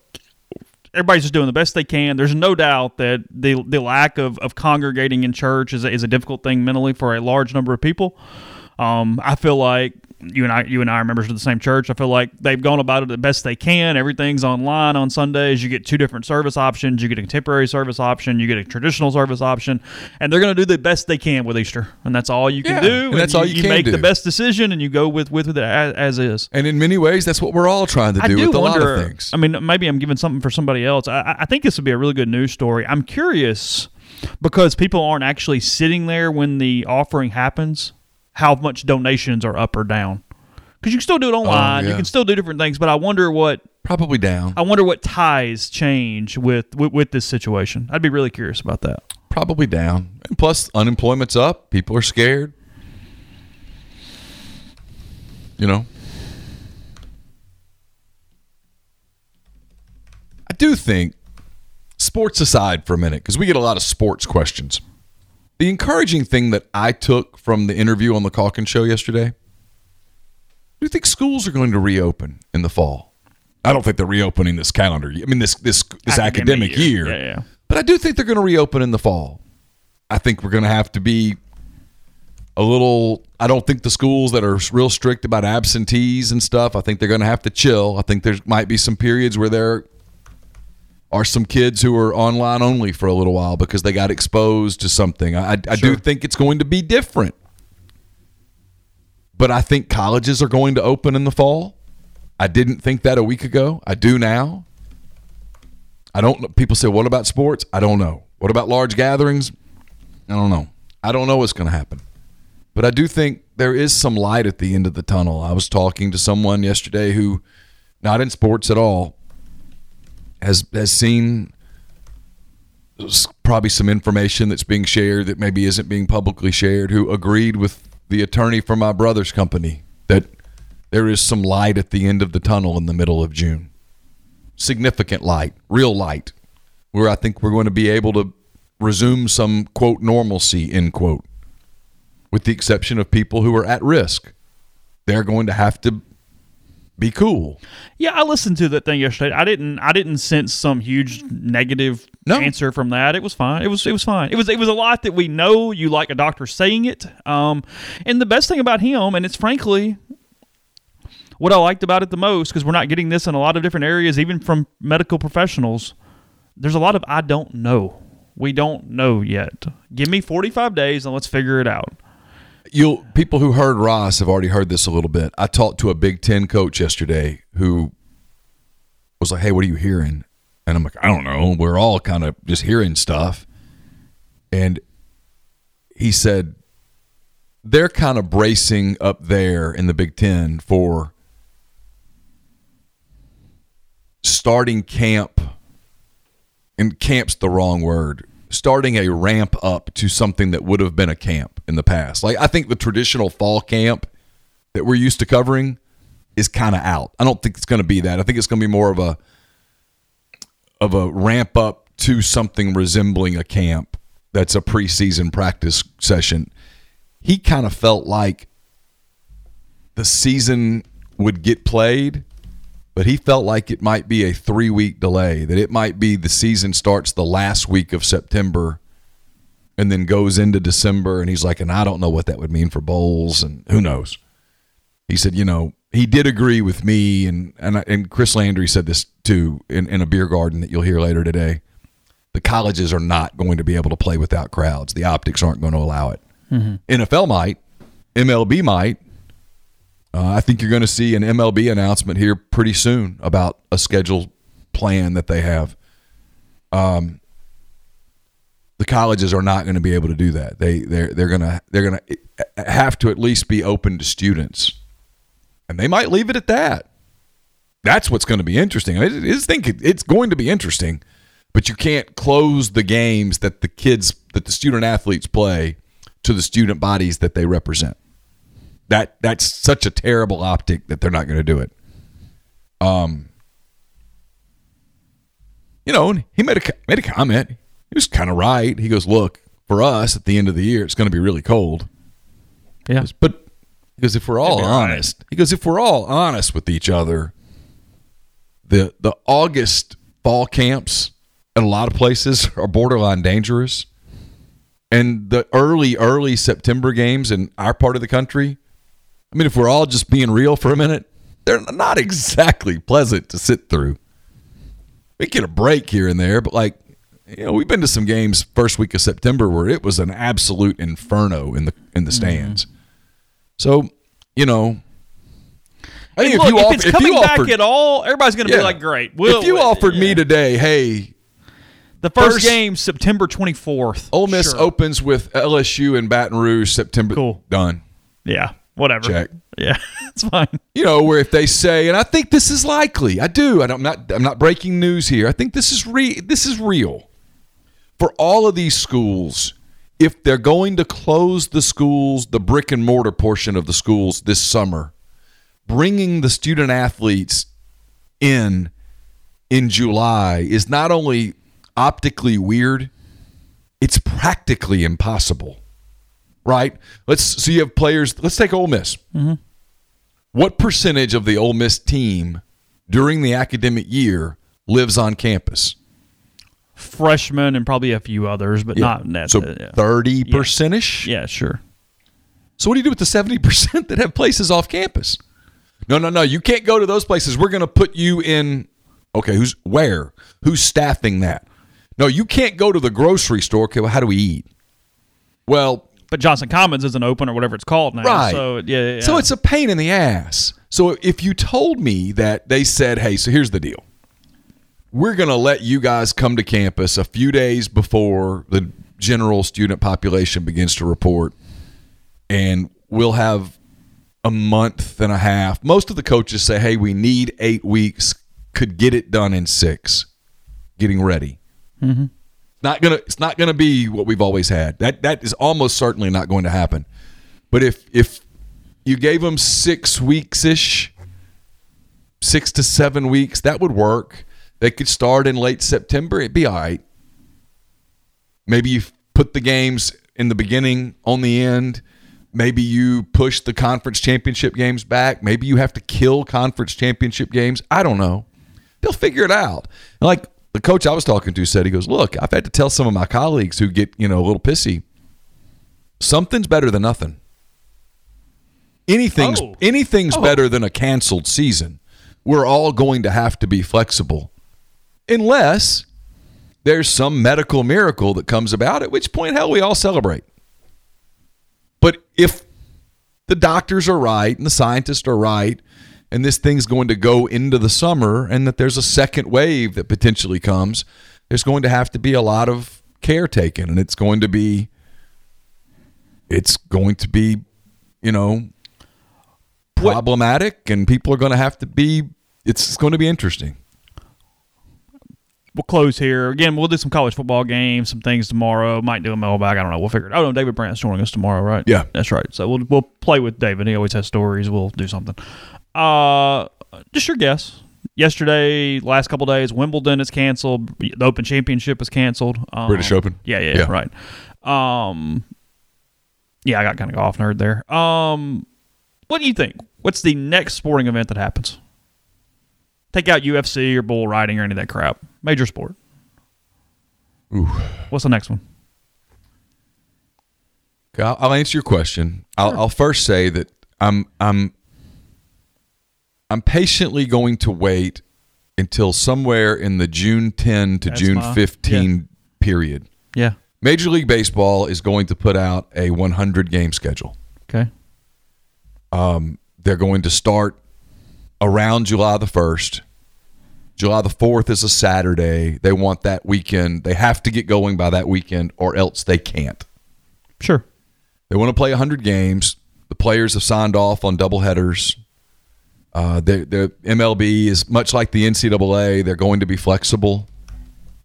everybody's just doing the best they can. There's no doubt that the the lack of, of congregating in church is a, is a difficult thing mentally for a large number of people. Um, I feel like you and I, you and I are members of the same church. I feel like they've gone about it the best they can. Everything's online on Sundays. You get two different service options. You get a contemporary service option. You get a traditional service option, and they're going to do the best they can with Easter, and that's all you can Yeah, do. and that's all you can do. Make do. the best decision, and you go with with it as, as is. And in many ways, that's what we're all trying to do, I do with a lot of things. I mean, maybe I'm giving something for somebody else. I, I think this would be a really good news story. I'm curious because people aren't actually sitting there when the offering happens. How much donations are up or down? Because you can still do it oh, online. You Oh, yeah. can still do different things. But I wonder what Probably down. I wonder what ties change with, with with this situation. I'd be really curious about that. Probably down. And plus, unemployment's up. People are scared. You know? I do think, sports aside for a minute, because we get a lot of sports questions. The encouraging thing that I took from the interview on the Calkin show yesterday, do you think schools are going to reopen in the fall? I don't think they're reopening this calendar. year. I mean, this this this academic, year. Yeah, yeah. But I do think they're going to reopen in the fall. I think we're going to have to be a little. I don't think the schools that are real strict about absentees and stuff. I think they're going to have to chill. I think there might be some periods where there are some kids who are online only for a little while because they got exposed to something. I, I do think it's going to be different. But I think colleges are going to open in the fall. I didn't think that a week ago. I do now. I don't know. People say, what about sports? I don't know. What about large gatherings? I don't know. I don't know what's going to happen. But I do think there is some light at the end of the tunnel. I was talking to someone yesterday who, not in sports at all, has has seen probably some information that's being shared that maybe isn't being publicly shared. Who agreed with the attorney for my brother's company that there is some light at the end of the tunnel in the middle of June significant light, real light, where I think we're going to be able to resume some quote normalcy end quote, with the exception of people who are at risk. They're going to have to be cool. Yeah, I listened to that thing yesterday. I didn't. I didn't sense some huge negative No. answer from that. It was fine. It was. It was fine. It was. It was a lot that we know. You like a doctor saying it. Um, and the best thing about him, and it's frankly what I liked about it the most, because we're not getting this in a lot of different areas, even from medical professionals. There's a lot of I don't know. We don't know yet. Give me 45 days and let's figure it out. You'll people who heard Ross have already heard this a little bit. I talked to a Big Ten coach yesterday who was like, "Hey, what are you hearing?" And I'm like, "I don't know. We're all kind of just hearing stuff." And he said they're kind of bracing up there in the Big Ten for starting camp. And camp's the wrong word. Starting a ramp up to something that would have been a camp in the past. Like I think the traditional fall camp that we're used to covering is kind of out. I don't think it's going to be that. I think it's going to be more of a of a ramp up to something resembling a camp that's a preseason practice session. He kind of felt like the season would get played, but he felt like it might be a three week delay, that it might be the season starts the last week of September and then goes into December. And he's like, and I don't know what that would mean for bowls and who knows. He said, you know, he did agree with me, and and, I- and Chris Landry said this too in, in a beer garden that you'll hear later today. The colleges are not going to be able to play without crowds. The optics aren't going to allow it. Mm-hmm. NFL might, MLB might. Uh, I think you're going to see an MLB announcement here pretty soon about a schedule plan that they have. Um, the colleges are not going to be able to do that. They they're they're gonna they're gonna have to at least be open to students, and they might leave it at that. That's what's going to be interesting. I just think it- it's going to be interesting, but you can't close the games that the kids that the student athletes play to the student bodies that they represent. That that's such a terrible optic that they're not going to do it. Um, you know, and he made a made a comment. He was kind of right. He goes, "Look, for us at the end of the year, it's going to be really cold." Yeah. Goes, But because if we're all Maybe right. honest, he goes, if we're all honest with each other, the the August fall camps in a lot of places are borderline dangerous, and the early early September games in our part of the country I mean, if we're all just being real for a minute, they're not exactly pleasant to sit through. We get a break here and there, but like, you know, we've been to some games first week of September where it was an absolute inferno in the in the mm-hmm. stands. So, you know, I think if look, you if offer, it's if coming you back at all, everybody's going to Yeah. be like, "Great." We'll, if you offered me today, hey, the first, first- game September 24th, Ole Miss sure. opens with LSU in Baton Rouge September. Cool. Done. Yeah, whatever. Check. Yeah, it's fine. you know, where if they say, and I think this is likely, I do. I don't, I'm not. I'm not breaking news here. I think this is re. This is real for all of these schools. If they're going to close the schools, the brick and mortar portion of the schools this summer, bringing the student athletes in in July is not only optically weird, it's practically impossible. Right? Let's so you have players. Let's take Ole Miss. What percentage of the Ole Miss team during the academic year lives on campus? Freshmen and probably a few others, but not that. So uh, yeah. thirty percent ish. yeah, sure. So what do you do with the seventy percent that have places off campus? No, no, no. You can't go to those places. We're going to put you in. Okay, who's where? Who's staffing that? No, you can't go to the grocery store. Okay, well, how do we eat? Well, But Johnson Commons isn't open or whatever it's called now. Right. So yeah, yeah. So it's a pain in the ass. So if you told me that they said, hey, so here's the deal. We're going to let you guys come to campus a few days before the general student population begins to report, and we'll have a month and a half. Most of the coaches say, hey, we need eight weeks, could get it done in six, getting ready. Mm-hmm. Not gonna. It's not gonna be what we've always had. That that is almost certainly not going to happen. But if if you gave them six weeks ish, six to seven weeks, that would work. They could start in late September. It'd be all right. Maybe you put the games in the beginning, on the end. Maybe you push the conference championship games back. Maybe you have to kill conference championship games. I don't know. They'll figure it out. Like the coach I was talking to said, he goes, Look, I've had to tell some of my colleagues who get, you know, a little pissy. Something's better than nothing. Anything's Oh. anything's oh. better than a canceled season. We're all going to have to be flexible. Unless there's some medical miracle that comes about, at which point, hell, we all celebrate. But if the doctors are right and the scientists are right, and this thing's going to go into the summer, and that there's a second wave that potentially comes, there's going to have to be a lot of care taken, and it's going to be, it's going to be, you know, problematic, and people are going to have to be. It's going to be interesting. we'll close here. Again, we'll do some college football games, some things tomorrow. Might do a mailbag. I don't know. We'll figure it. out. Oh no, David Brandt's joining us tomorrow, right? Yeah. that's right. So we'll we'll play with David. He always has stories. We'll do something. Uh, just your guess. Yesterday, last couple days, Wimbledon is canceled. The Open Championship is canceled. Um, British Open? Yeah, yeah, Yeah. right. Um, yeah, I got kind of off nerd there. Um, what do you think? What's the next sporting event that happens? Take out UFC or bull riding or any of that crap. Major sport. Ooh. What's the next one? Okay, I'll, I'll answer your question. I'll, I'll first say that I'm I'm I'm patiently going to wait until somewhere in the June 10 to That's June my- 15 period. Yeah. Major League Baseball is going to put out a 100 game schedule. Okay. Um, they're going to start around July the 1st. July the 4th is a Saturday. They want that weekend. They have to get going by that weekend or else they can't. Sure. They want to play 100 games. The players have signed off on doubleheaders. Uh, the, the MLB is much like the NCAA. They're going to be flexible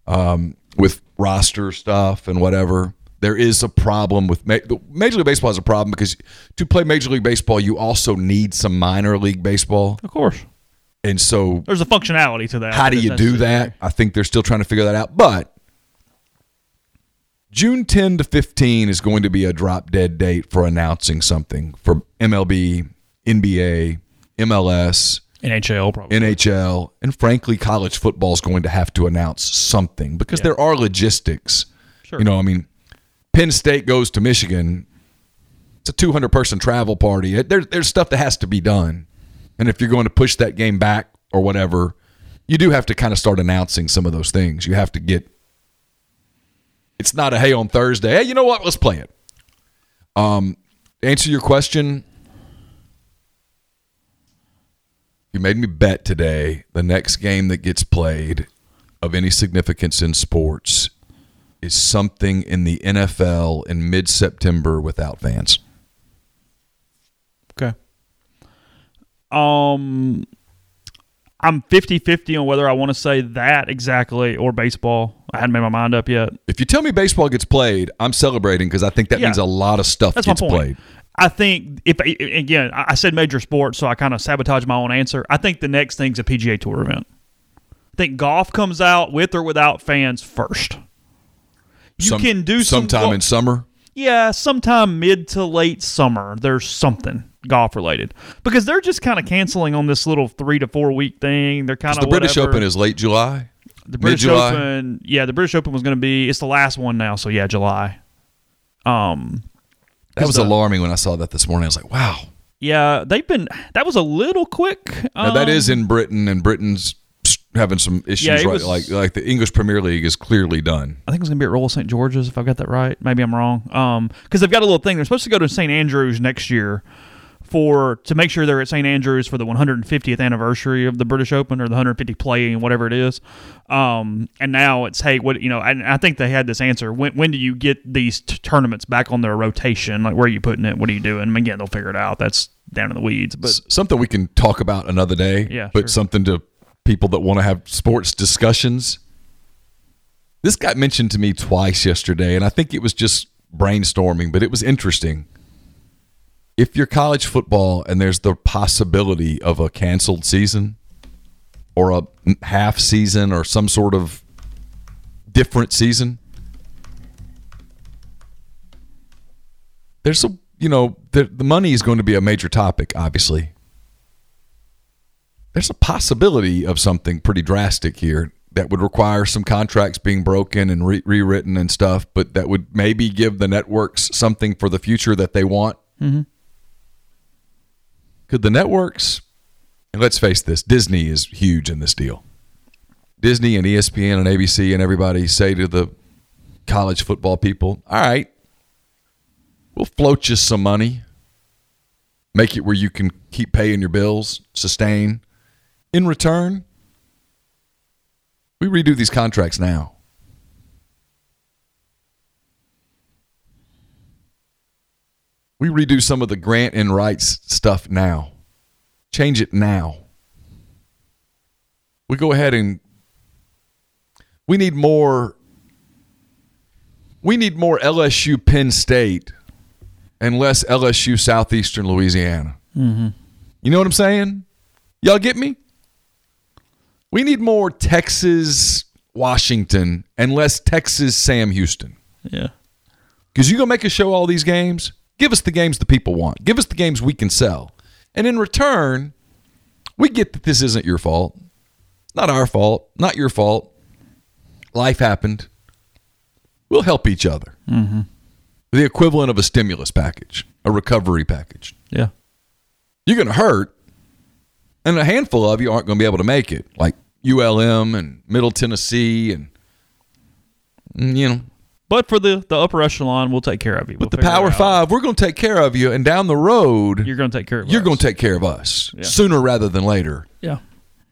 um, with roster stuff and whatever. There is a problem with ma- Major League Baseball is a problem because to play Major League Baseball, you also need some minor league baseball, Of course. and so There's a functionality to that. how do you do that? I think they're still trying to figure that out. But June 10 to 15 is going to be a drop dead date for announcing something for MLB, NBA, MLS, NHL probably. NHL, and frankly, college football is going to have to announce something because there are logistics. Sure. You know, I mean, Penn State goes to Michigan. It's a 200 person travel party. There, there's stuff that has to be done. And if you're going to push that game back or whatever, you do have to kind of start announcing some of those things. You have to get. It's not a hey on Thursday. Hey, you know what? Let's play it. Um, answer your question. You made me bet today the next game that gets played of any significance in sports is something in the NFL in mid September without fans. Okay. Um, I'm 50-50 on whether I want to say that exactly or baseball. I hadn't made my mind up yet. If you tell me baseball gets played, I'm celebrating because I think that Yeah. means a lot of stuff That's gets played. I think if again, I said major sports, so I kind of sabotage my own answer. I think the next thing's a PGA Tour event. I think golf comes out with or without fans first. You Some- can do some sometime in summer. yeah, sometime mid to late summer. There's something golf related because they're just kind of canceling on this little three to four week thing. They're kind of The British Open is late July. the British mid-July? Open. Yeah, the British Open was going to be. It's the last one now, so yeah, July. Um, That was the- alarming when I saw that this morning. I was like, wow. yeah, they've been. That was a little quick. Now, that Um, is in Britain, and Britain's having some issues. Yeah, right, was- like like the English Premier League is clearly done. I think it's gonna be at Royal St. George's if I've got that right. Maybe I'm wrong. Um, because they've got a little thing. They're supposed to go to St. Andrews next year for to make sure they're at St. Andrews for the 150th anniversary of the British Open or the 150 playing whatever it is. Um, and now it's hey, what you know? I think they had this answer. When when do you get these t- tournaments back on their rotation? Like where are you putting it? What are you doing? And again, they'll figure it out. That's down in the weeds. But S- something we can talk about another day. Yeah, but sure. something to people that want to have sports discussions. This got mentioned to me twice yesterday, and I think it was just brainstorming, but it was interesting. If you're college football and there's the possibility of a canceled season or a half season or some sort of different season, there's a you know the, the money is going to be a major topic obviously. There's a possibility of something pretty drastic here that would require some contracts being broken and re- rewritten and stuff but that would maybe give the networks something for the future that they want mm-hmm. Could the networks and let's face this disney is huge in this deal disney and espn and abc and everybody say to the college football people all right We'll float you some money, make it where you can keep paying your bills, sustain. In return, we redo these contracts now. We redo some of the grant and rights stuff now. Change it now. We go ahead and we need more we need more LSU Penn State and less LSU Southeastern Louisiana. Mm-hmm. You know what I'm saying? Y'all get me? We need more Texas Washington and less Texas Sam Houston. yeah, Because you gonna make a show all these games? Give us the games the people want. Give us the games we can sell. And in return, we get that this isn't your fault. Not our fault. Not your fault. Life happened. We'll help each other. Mm-hmm. The equivalent of a stimulus package, a recovery package. yeah, You're going to hurt, and a handful of you aren't going to be able to make it, like ULM and Middle Tennessee, and you know, but for the the upper echelon, we'll take care of you. But the Power Five, we're going to take care of you, and down the road, you're going to take care of. you're us. going to take care of us Yeah. sooner rather than later. yeah.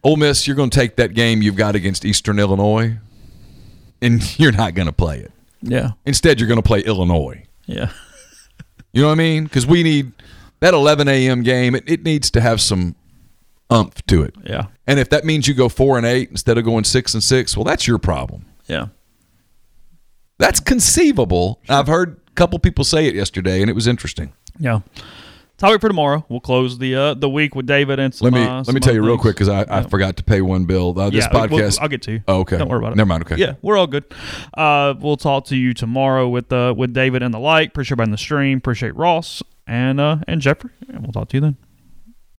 Ole Miss, you're going to take that game you've got against Eastern Illinois, and you're not going to play it. Yeah, Instead, you're going to play Illinois. yeah, You know what I mean? Because we need that 11 a.m. game. It, it needs to have some umph to it. yeah, And if that means you go four and eight instead of going six and six, well, that's your problem. yeah. That's conceivable. I've heard a couple people say it yesterday, and it was interesting. Yeah. Topic for tomorrow. We'll close the uh, the week with David and some. Let me uh, let me tell you other real quick because I, I forgot to pay one bill. Uh, this Yeah, we'll- podcast. I'll get to you. Oh, okay. Don't worry about it. Never mind. Okay. Yeah, we're all good. Uh, we'll talk to you tomorrow with uh, with David and the like. Appreciate everybody in the stream. Appreciate Ross and uh, and Jeffrey. And we'll talk to you then.